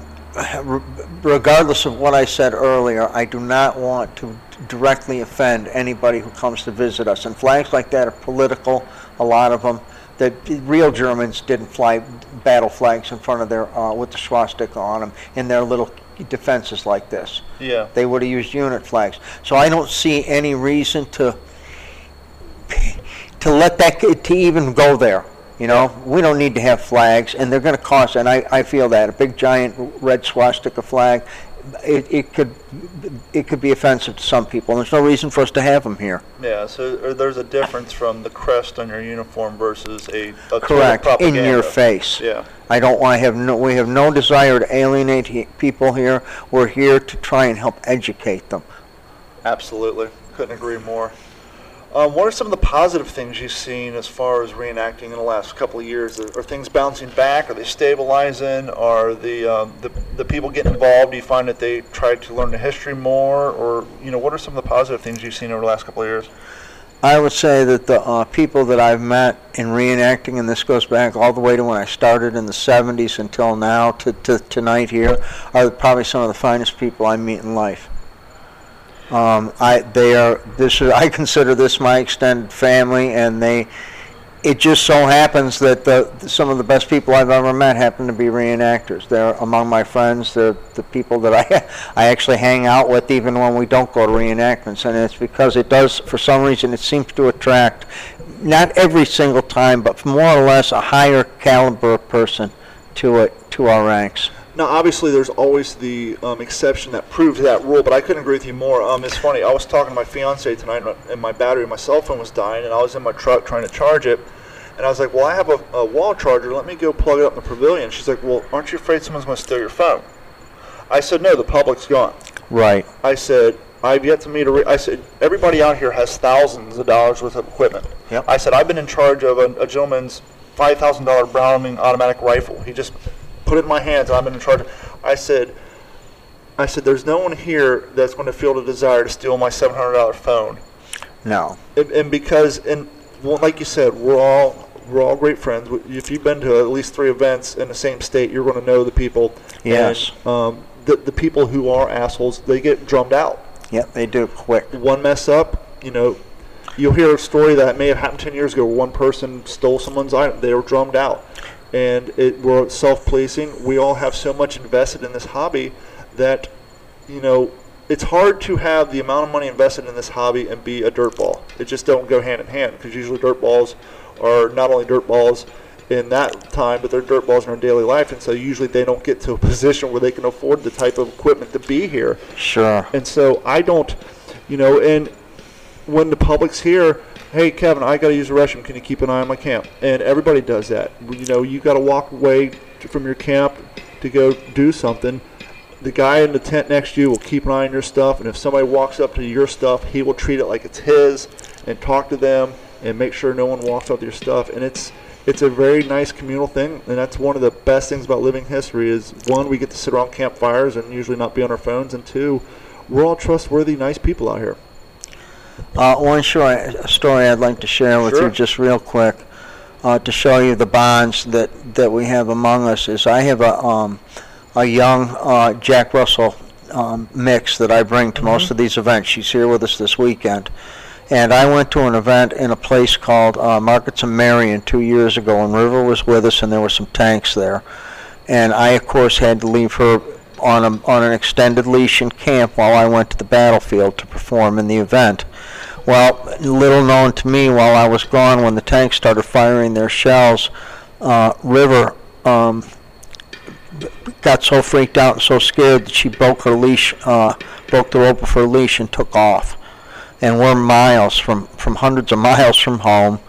re- regardless of what I said earlier, I do not want to directly offend anybody who comes to visit us. And flags like that are political, a lot of them. The real Germans didn't fly battle flags in front of their, uh, with the swastika on them in their little defenses like this. Yeah. They would have used unit flags. So I don't see any reason to to let that to even go there. You know, we don't need to have flags, and they're going to cost. And I, I feel that a big giant red swastika flag, it, it could it could be offensive to some people. And there's no reason for us to have them here. Yeah, so there's a difference from the crest on your uniform versus a, a Correct, in your face. Yeah. I don't want to have no. We have no desire to alienate he- people here. We're here to try and help educate them. Absolutely. Couldn't agree more. Um, what are some of the positive things you've seen as far as reenacting in the last couple of years? Are, are things bouncing back? Are they stabilizing? Are the, um, the the people getting involved? Do you find that they try to learn the history more, or you know, what are some of the positive things you've seen over the last couple of years? I would say that the uh, people that I've met in reenacting, and this goes back all the way to when I started in the 70s until now to, to tonight here, are probably some of the finest people I meet in life. Um, I they are this is I consider this my extended family, and they. It just so happens that the some of the best people I've ever met happen to be reenactors. They're among my friends. They're the people that I I actually hang out with even when we don't go to reenactments, and it's because it does for some reason it seems to attract not every single time, but more or less a higher caliber person to it to our ranks. Now, obviously, there's always the um, exception that proves that rule, but I couldn't agree with you more. Um, it's funny. I was talking to my fiance tonight, and- my battery, my cell phone was dying, and I was in my truck trying to charge it. And I was like, "Well, I have a, a wall charger. Let me go plug it up in the pavilion." She's like, "Well, aren't you afraid someone's going to steal your phone?" I said, "No, the public's gone." Right. I said, I've yet to meet a. Re- I said, everybody out here has thousands of dollars worth of equipment. Yep. I said, I've been in charge of a, a gentleman's five thousand dollar Browning automatic rifle. He just put it in my hands, I'm in charge. I said, I said, there's no one here that's going to feel the desire to steal my seven hundred dollar phone. No. And, and because, and well, like you said, we're all we're all great friends. If you've been to at least three events in the same state, you're going to know the people. Yes. And, um, the the people who are assholes, they get drummed out Yep. They do quick. one mess up, you know, you'll hear a story that may have happened 10 years ago where one person stole someone's item. They were drummed out. And it, we're self-policing. We all have so much invested in this hobby that, you know, it's hard to have the amount of money invested in this hobby and be a dirt ball. It just don't go hand in hand because usually dirt balls are not only dirt balls in that time, but they're dirt balls in our daily life. And so usually they don't get to a position where they can afford the type of equipment to be here. Sure. And so I don't, you know, and when the public's here, hey Kevin, I got to use the restroom. Can you keep an eye on my camp? And everybody does that. You know, you got to walk away from your camp to go do something. The guy in the tent next to you will keep an eye on your stuff, and if somebody walks up to your stuff, he will treat it like it's his and talk to them and make sure no one walks up to your stuff. And it's it's a very nice communal thing, and that's one of the best things about living history. Is one, we get to sit around campfires and usually not be on our phones, and two, we're all trustworthy, nice people out here. Uh, one short story I'd like to share with Sure. you, just real quick, uh, to show you the bonds that, that we have among us. Is I have a um, a young uh, Jack Russell um, mix that I bring to most of these events. She's here with us this weekend, and I went to an event in a place called uh, Markets of Marion two years ago, and River was with us, and there were some tanks there, and I of course had to leave her on a, on an extended leash in camp while I went to the battlefield to perform in the event. Well, little known to me, while I was gone, when the tanks started firing their shells, uh, River um, got so freaked out and so scared that she broke her leash uh, broke the rope of her leash and took off. And we're miles from, from hundreds of miles from home,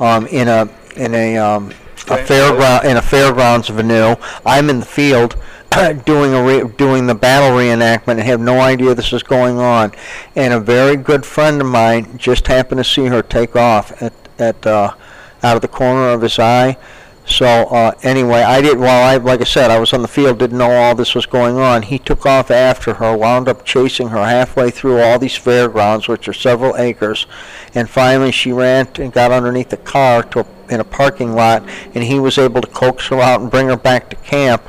um, in a in a um, a fairground in a fairgrounds venue. I'm in the field doing a re- doing the battle reenactment and have no idea this is going on. And a very good friend of mine just happened to see her take off at at uh, out of the corner of his eye. So uh, anyway, I did. While I, like I said, I was on the field, didn't know all this was going on. He took off after her, wound up chasing her halfway through all these fairgrounds, which are several acres, and finally she ran and got underneath the car to a, in a parking lot, and he was able to coax her out and bring her back to camp.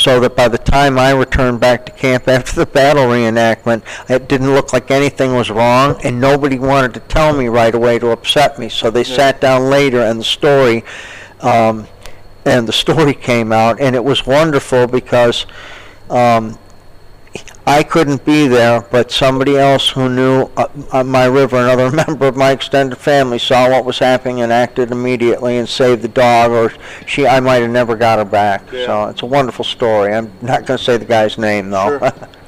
So that by the time I returned back to camp after the battle reenactment, it didn't look like anything was wrong, and nobody wanted to tell me right away to upset me. So they sat down later, and the story um, and the story came out, and it was wonderful because um, I couldn't be there, but somebody else who knew uh, uh, my river, another member of my extended family, saw what was happening and acted immediately and saved the dog. Or she, I might have never got her back. Yeah. So it's a wonderful story. I'm not going to say the guy's name though. Sure.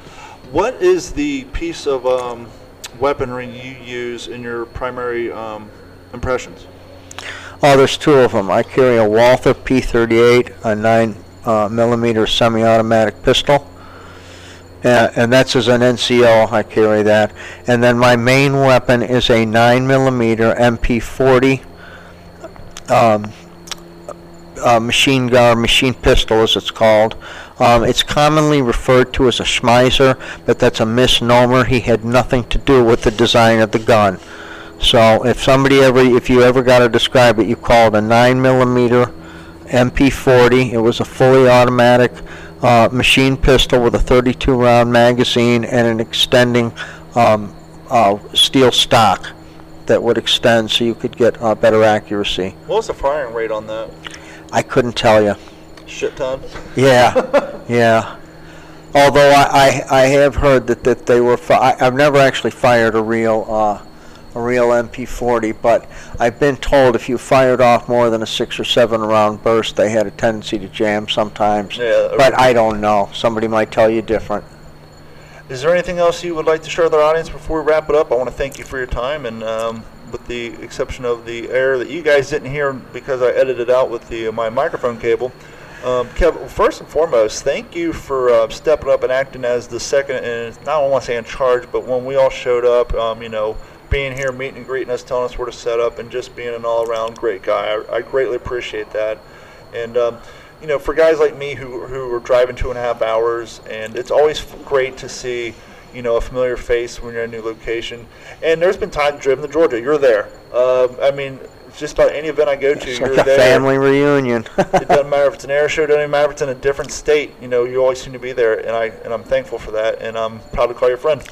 What is the piece of um, weaponry you use in your primary um, impressions? Oh, there's two of them. I carry a Walther P38, a 9 uh, millimeter semi-automatic pistol, and, and that's as an NCO. I carry that, and then my main weapon is a 9 millimeter MP40 um, uh, machine gun, machine pistol, as it's called. Um, it's commonly referred to as a Schmeisser, but that's a misnomer. He had nothing to do with the design of the gun. So if somebody ever, if you ever got to describe it, you call it a 9 millimeter MP40. It was a fully automatic uh, machine pistol with a 32 round magazine and an extending um, uh, steel stock that would extend so you could get uh, better accuracy. What was the firing rate on that? I couldn't tell you. Shit ton. Yeah, yeah. Although I, I, I have heard that, that they were. Fi- I, I've never actually fired a real uh, a real MP40, but I've been told if you fired off more than a six or seven round burst, they had a tendency to jam sometimes. Yeah. But I don't know. Somebody might tell you different. Is there anything else you would like to share with our audience before we wrap it up? I want to thank you for your time, and um, with the exception of the air that you guys didn't hear because I edited out with the my microphone cable. Um, Kev, first and foremost, thank you for uh, stepping up and acting as the second, and not want to say in charge, but when we all showed up, um, you know, being here, meeting and greeting us, telling us where to set up, and just being an all-around great guy. I, I greatly appreciate that. And um, you know, for guys like me who who are driving two and a half hours, and it's always great to see you know a familiar face when you're in a new location. And there's been times driven to Georgia, you're there. Um, I mean, just about any event I go to, It's you're like a there. family reunion. it doesn't matter if it's an air show, it doesn't matter if it's in a different state. You know, you always seem to be there, and I and I'm thankful for that, and I'm proud to call you a friend.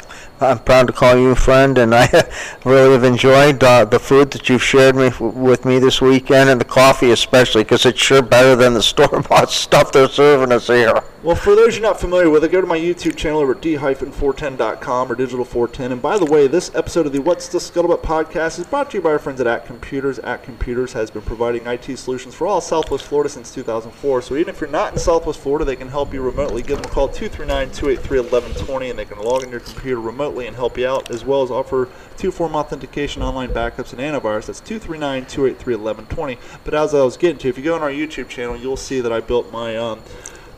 I'm proud to call you a friend, and I really have enjoyed uh, the food that you've shared me, with me this weekend, and the coffee especially, because it's sure better than the store-bought stuff they're serving us here. Well, for those you're not familiar with it, go to my YouTube channel over at d-410.com or digital410. And by the way, this episode of the What's the Scuttlebutt podcast is brought to you by our friends at At Computers. At Computers has been providing IT solutions for all Southwest Florida since 2004. So even if you're not in Southwest Florida, they can help you remotely. Give them a call 239-283-1120, and they can log in your computer remotely and help you out, as well as offer two-form authentication, online backups, and antivirus. That's 239-283-1120. But as I was getting to, if you go on our YouTube channel, you'll see that I built my um,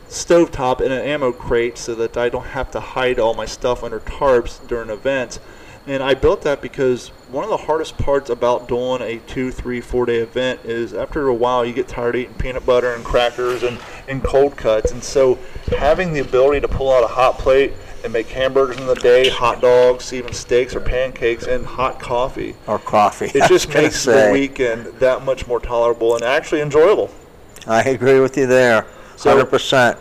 stovetop in an ammo crate so that I don't have to hide all my stuff under tarps during events. And I built that because one of the hardest parts about doing a two, three, four day event is after a while you get tired eating peanut butter and crackers and, and cold cuts. And so having the ability to pull out a hot plate and make hamburgers in the day, hot dogs, even steaks or pancakes, and hot coffee. Or coffee. It just makes the weekend that much more tolerable and actually enjoyable. I agree with you there, So- 100%.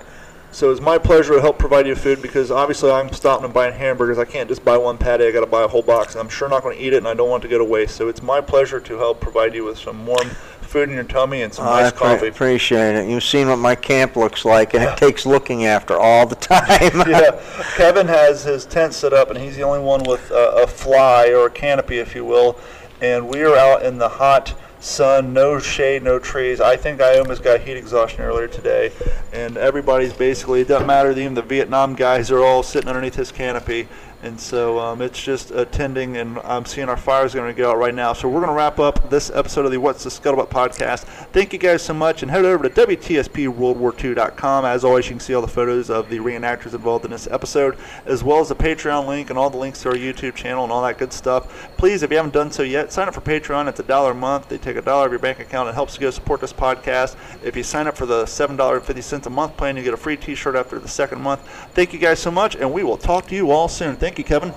So it's my pleasure to help provide you food because obviously I'm stopping and buying hamburgers. I can't just buy one patty. I got to buy a whole box, and I'm sure not going to eat it, and I don't want it to go to waste. So it's my pleasure to help provide you with some warm food in your tummy and some I nice coffee. appreciate it. You've seen what my camp looks like, and it takes looking after all the time. yeah, Kevin has his tent set up, and he's the only one with uh, a fly or a canopy, if you will. And we are out in the hot sun, no shade, no trees. I think I almost got heat exhaustion earlier today. And everybody's basically, it doesn't matter, even the Vietnam guys are all sitting underneath his canopy. And so um, it's just attending, and I'm seeing our fires going to go out right now. So we're going to wrap up this episode of the What's the Scuttlebutt podcast. Thank you guys so much, and head over to WTSPWorldWar2.com. As always, you can see all the photos of the reenactors involved in this episode, as well as the Patreon link and all the links to our YouTube channel and all that good stuff. Please, if you haven't done so yet, sign up for Patreon. It's a dollar a month. They take a dollar of your bank account. It helps you go support this podcast. If you sign up for the $7.50 a month plan, you get a free t-shirt after the second month. Thank you guys so much, and we will talk to you all soon. Thank you, Kevin.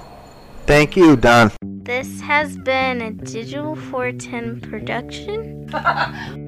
Thank you, Don. This has been a Digital 410 production.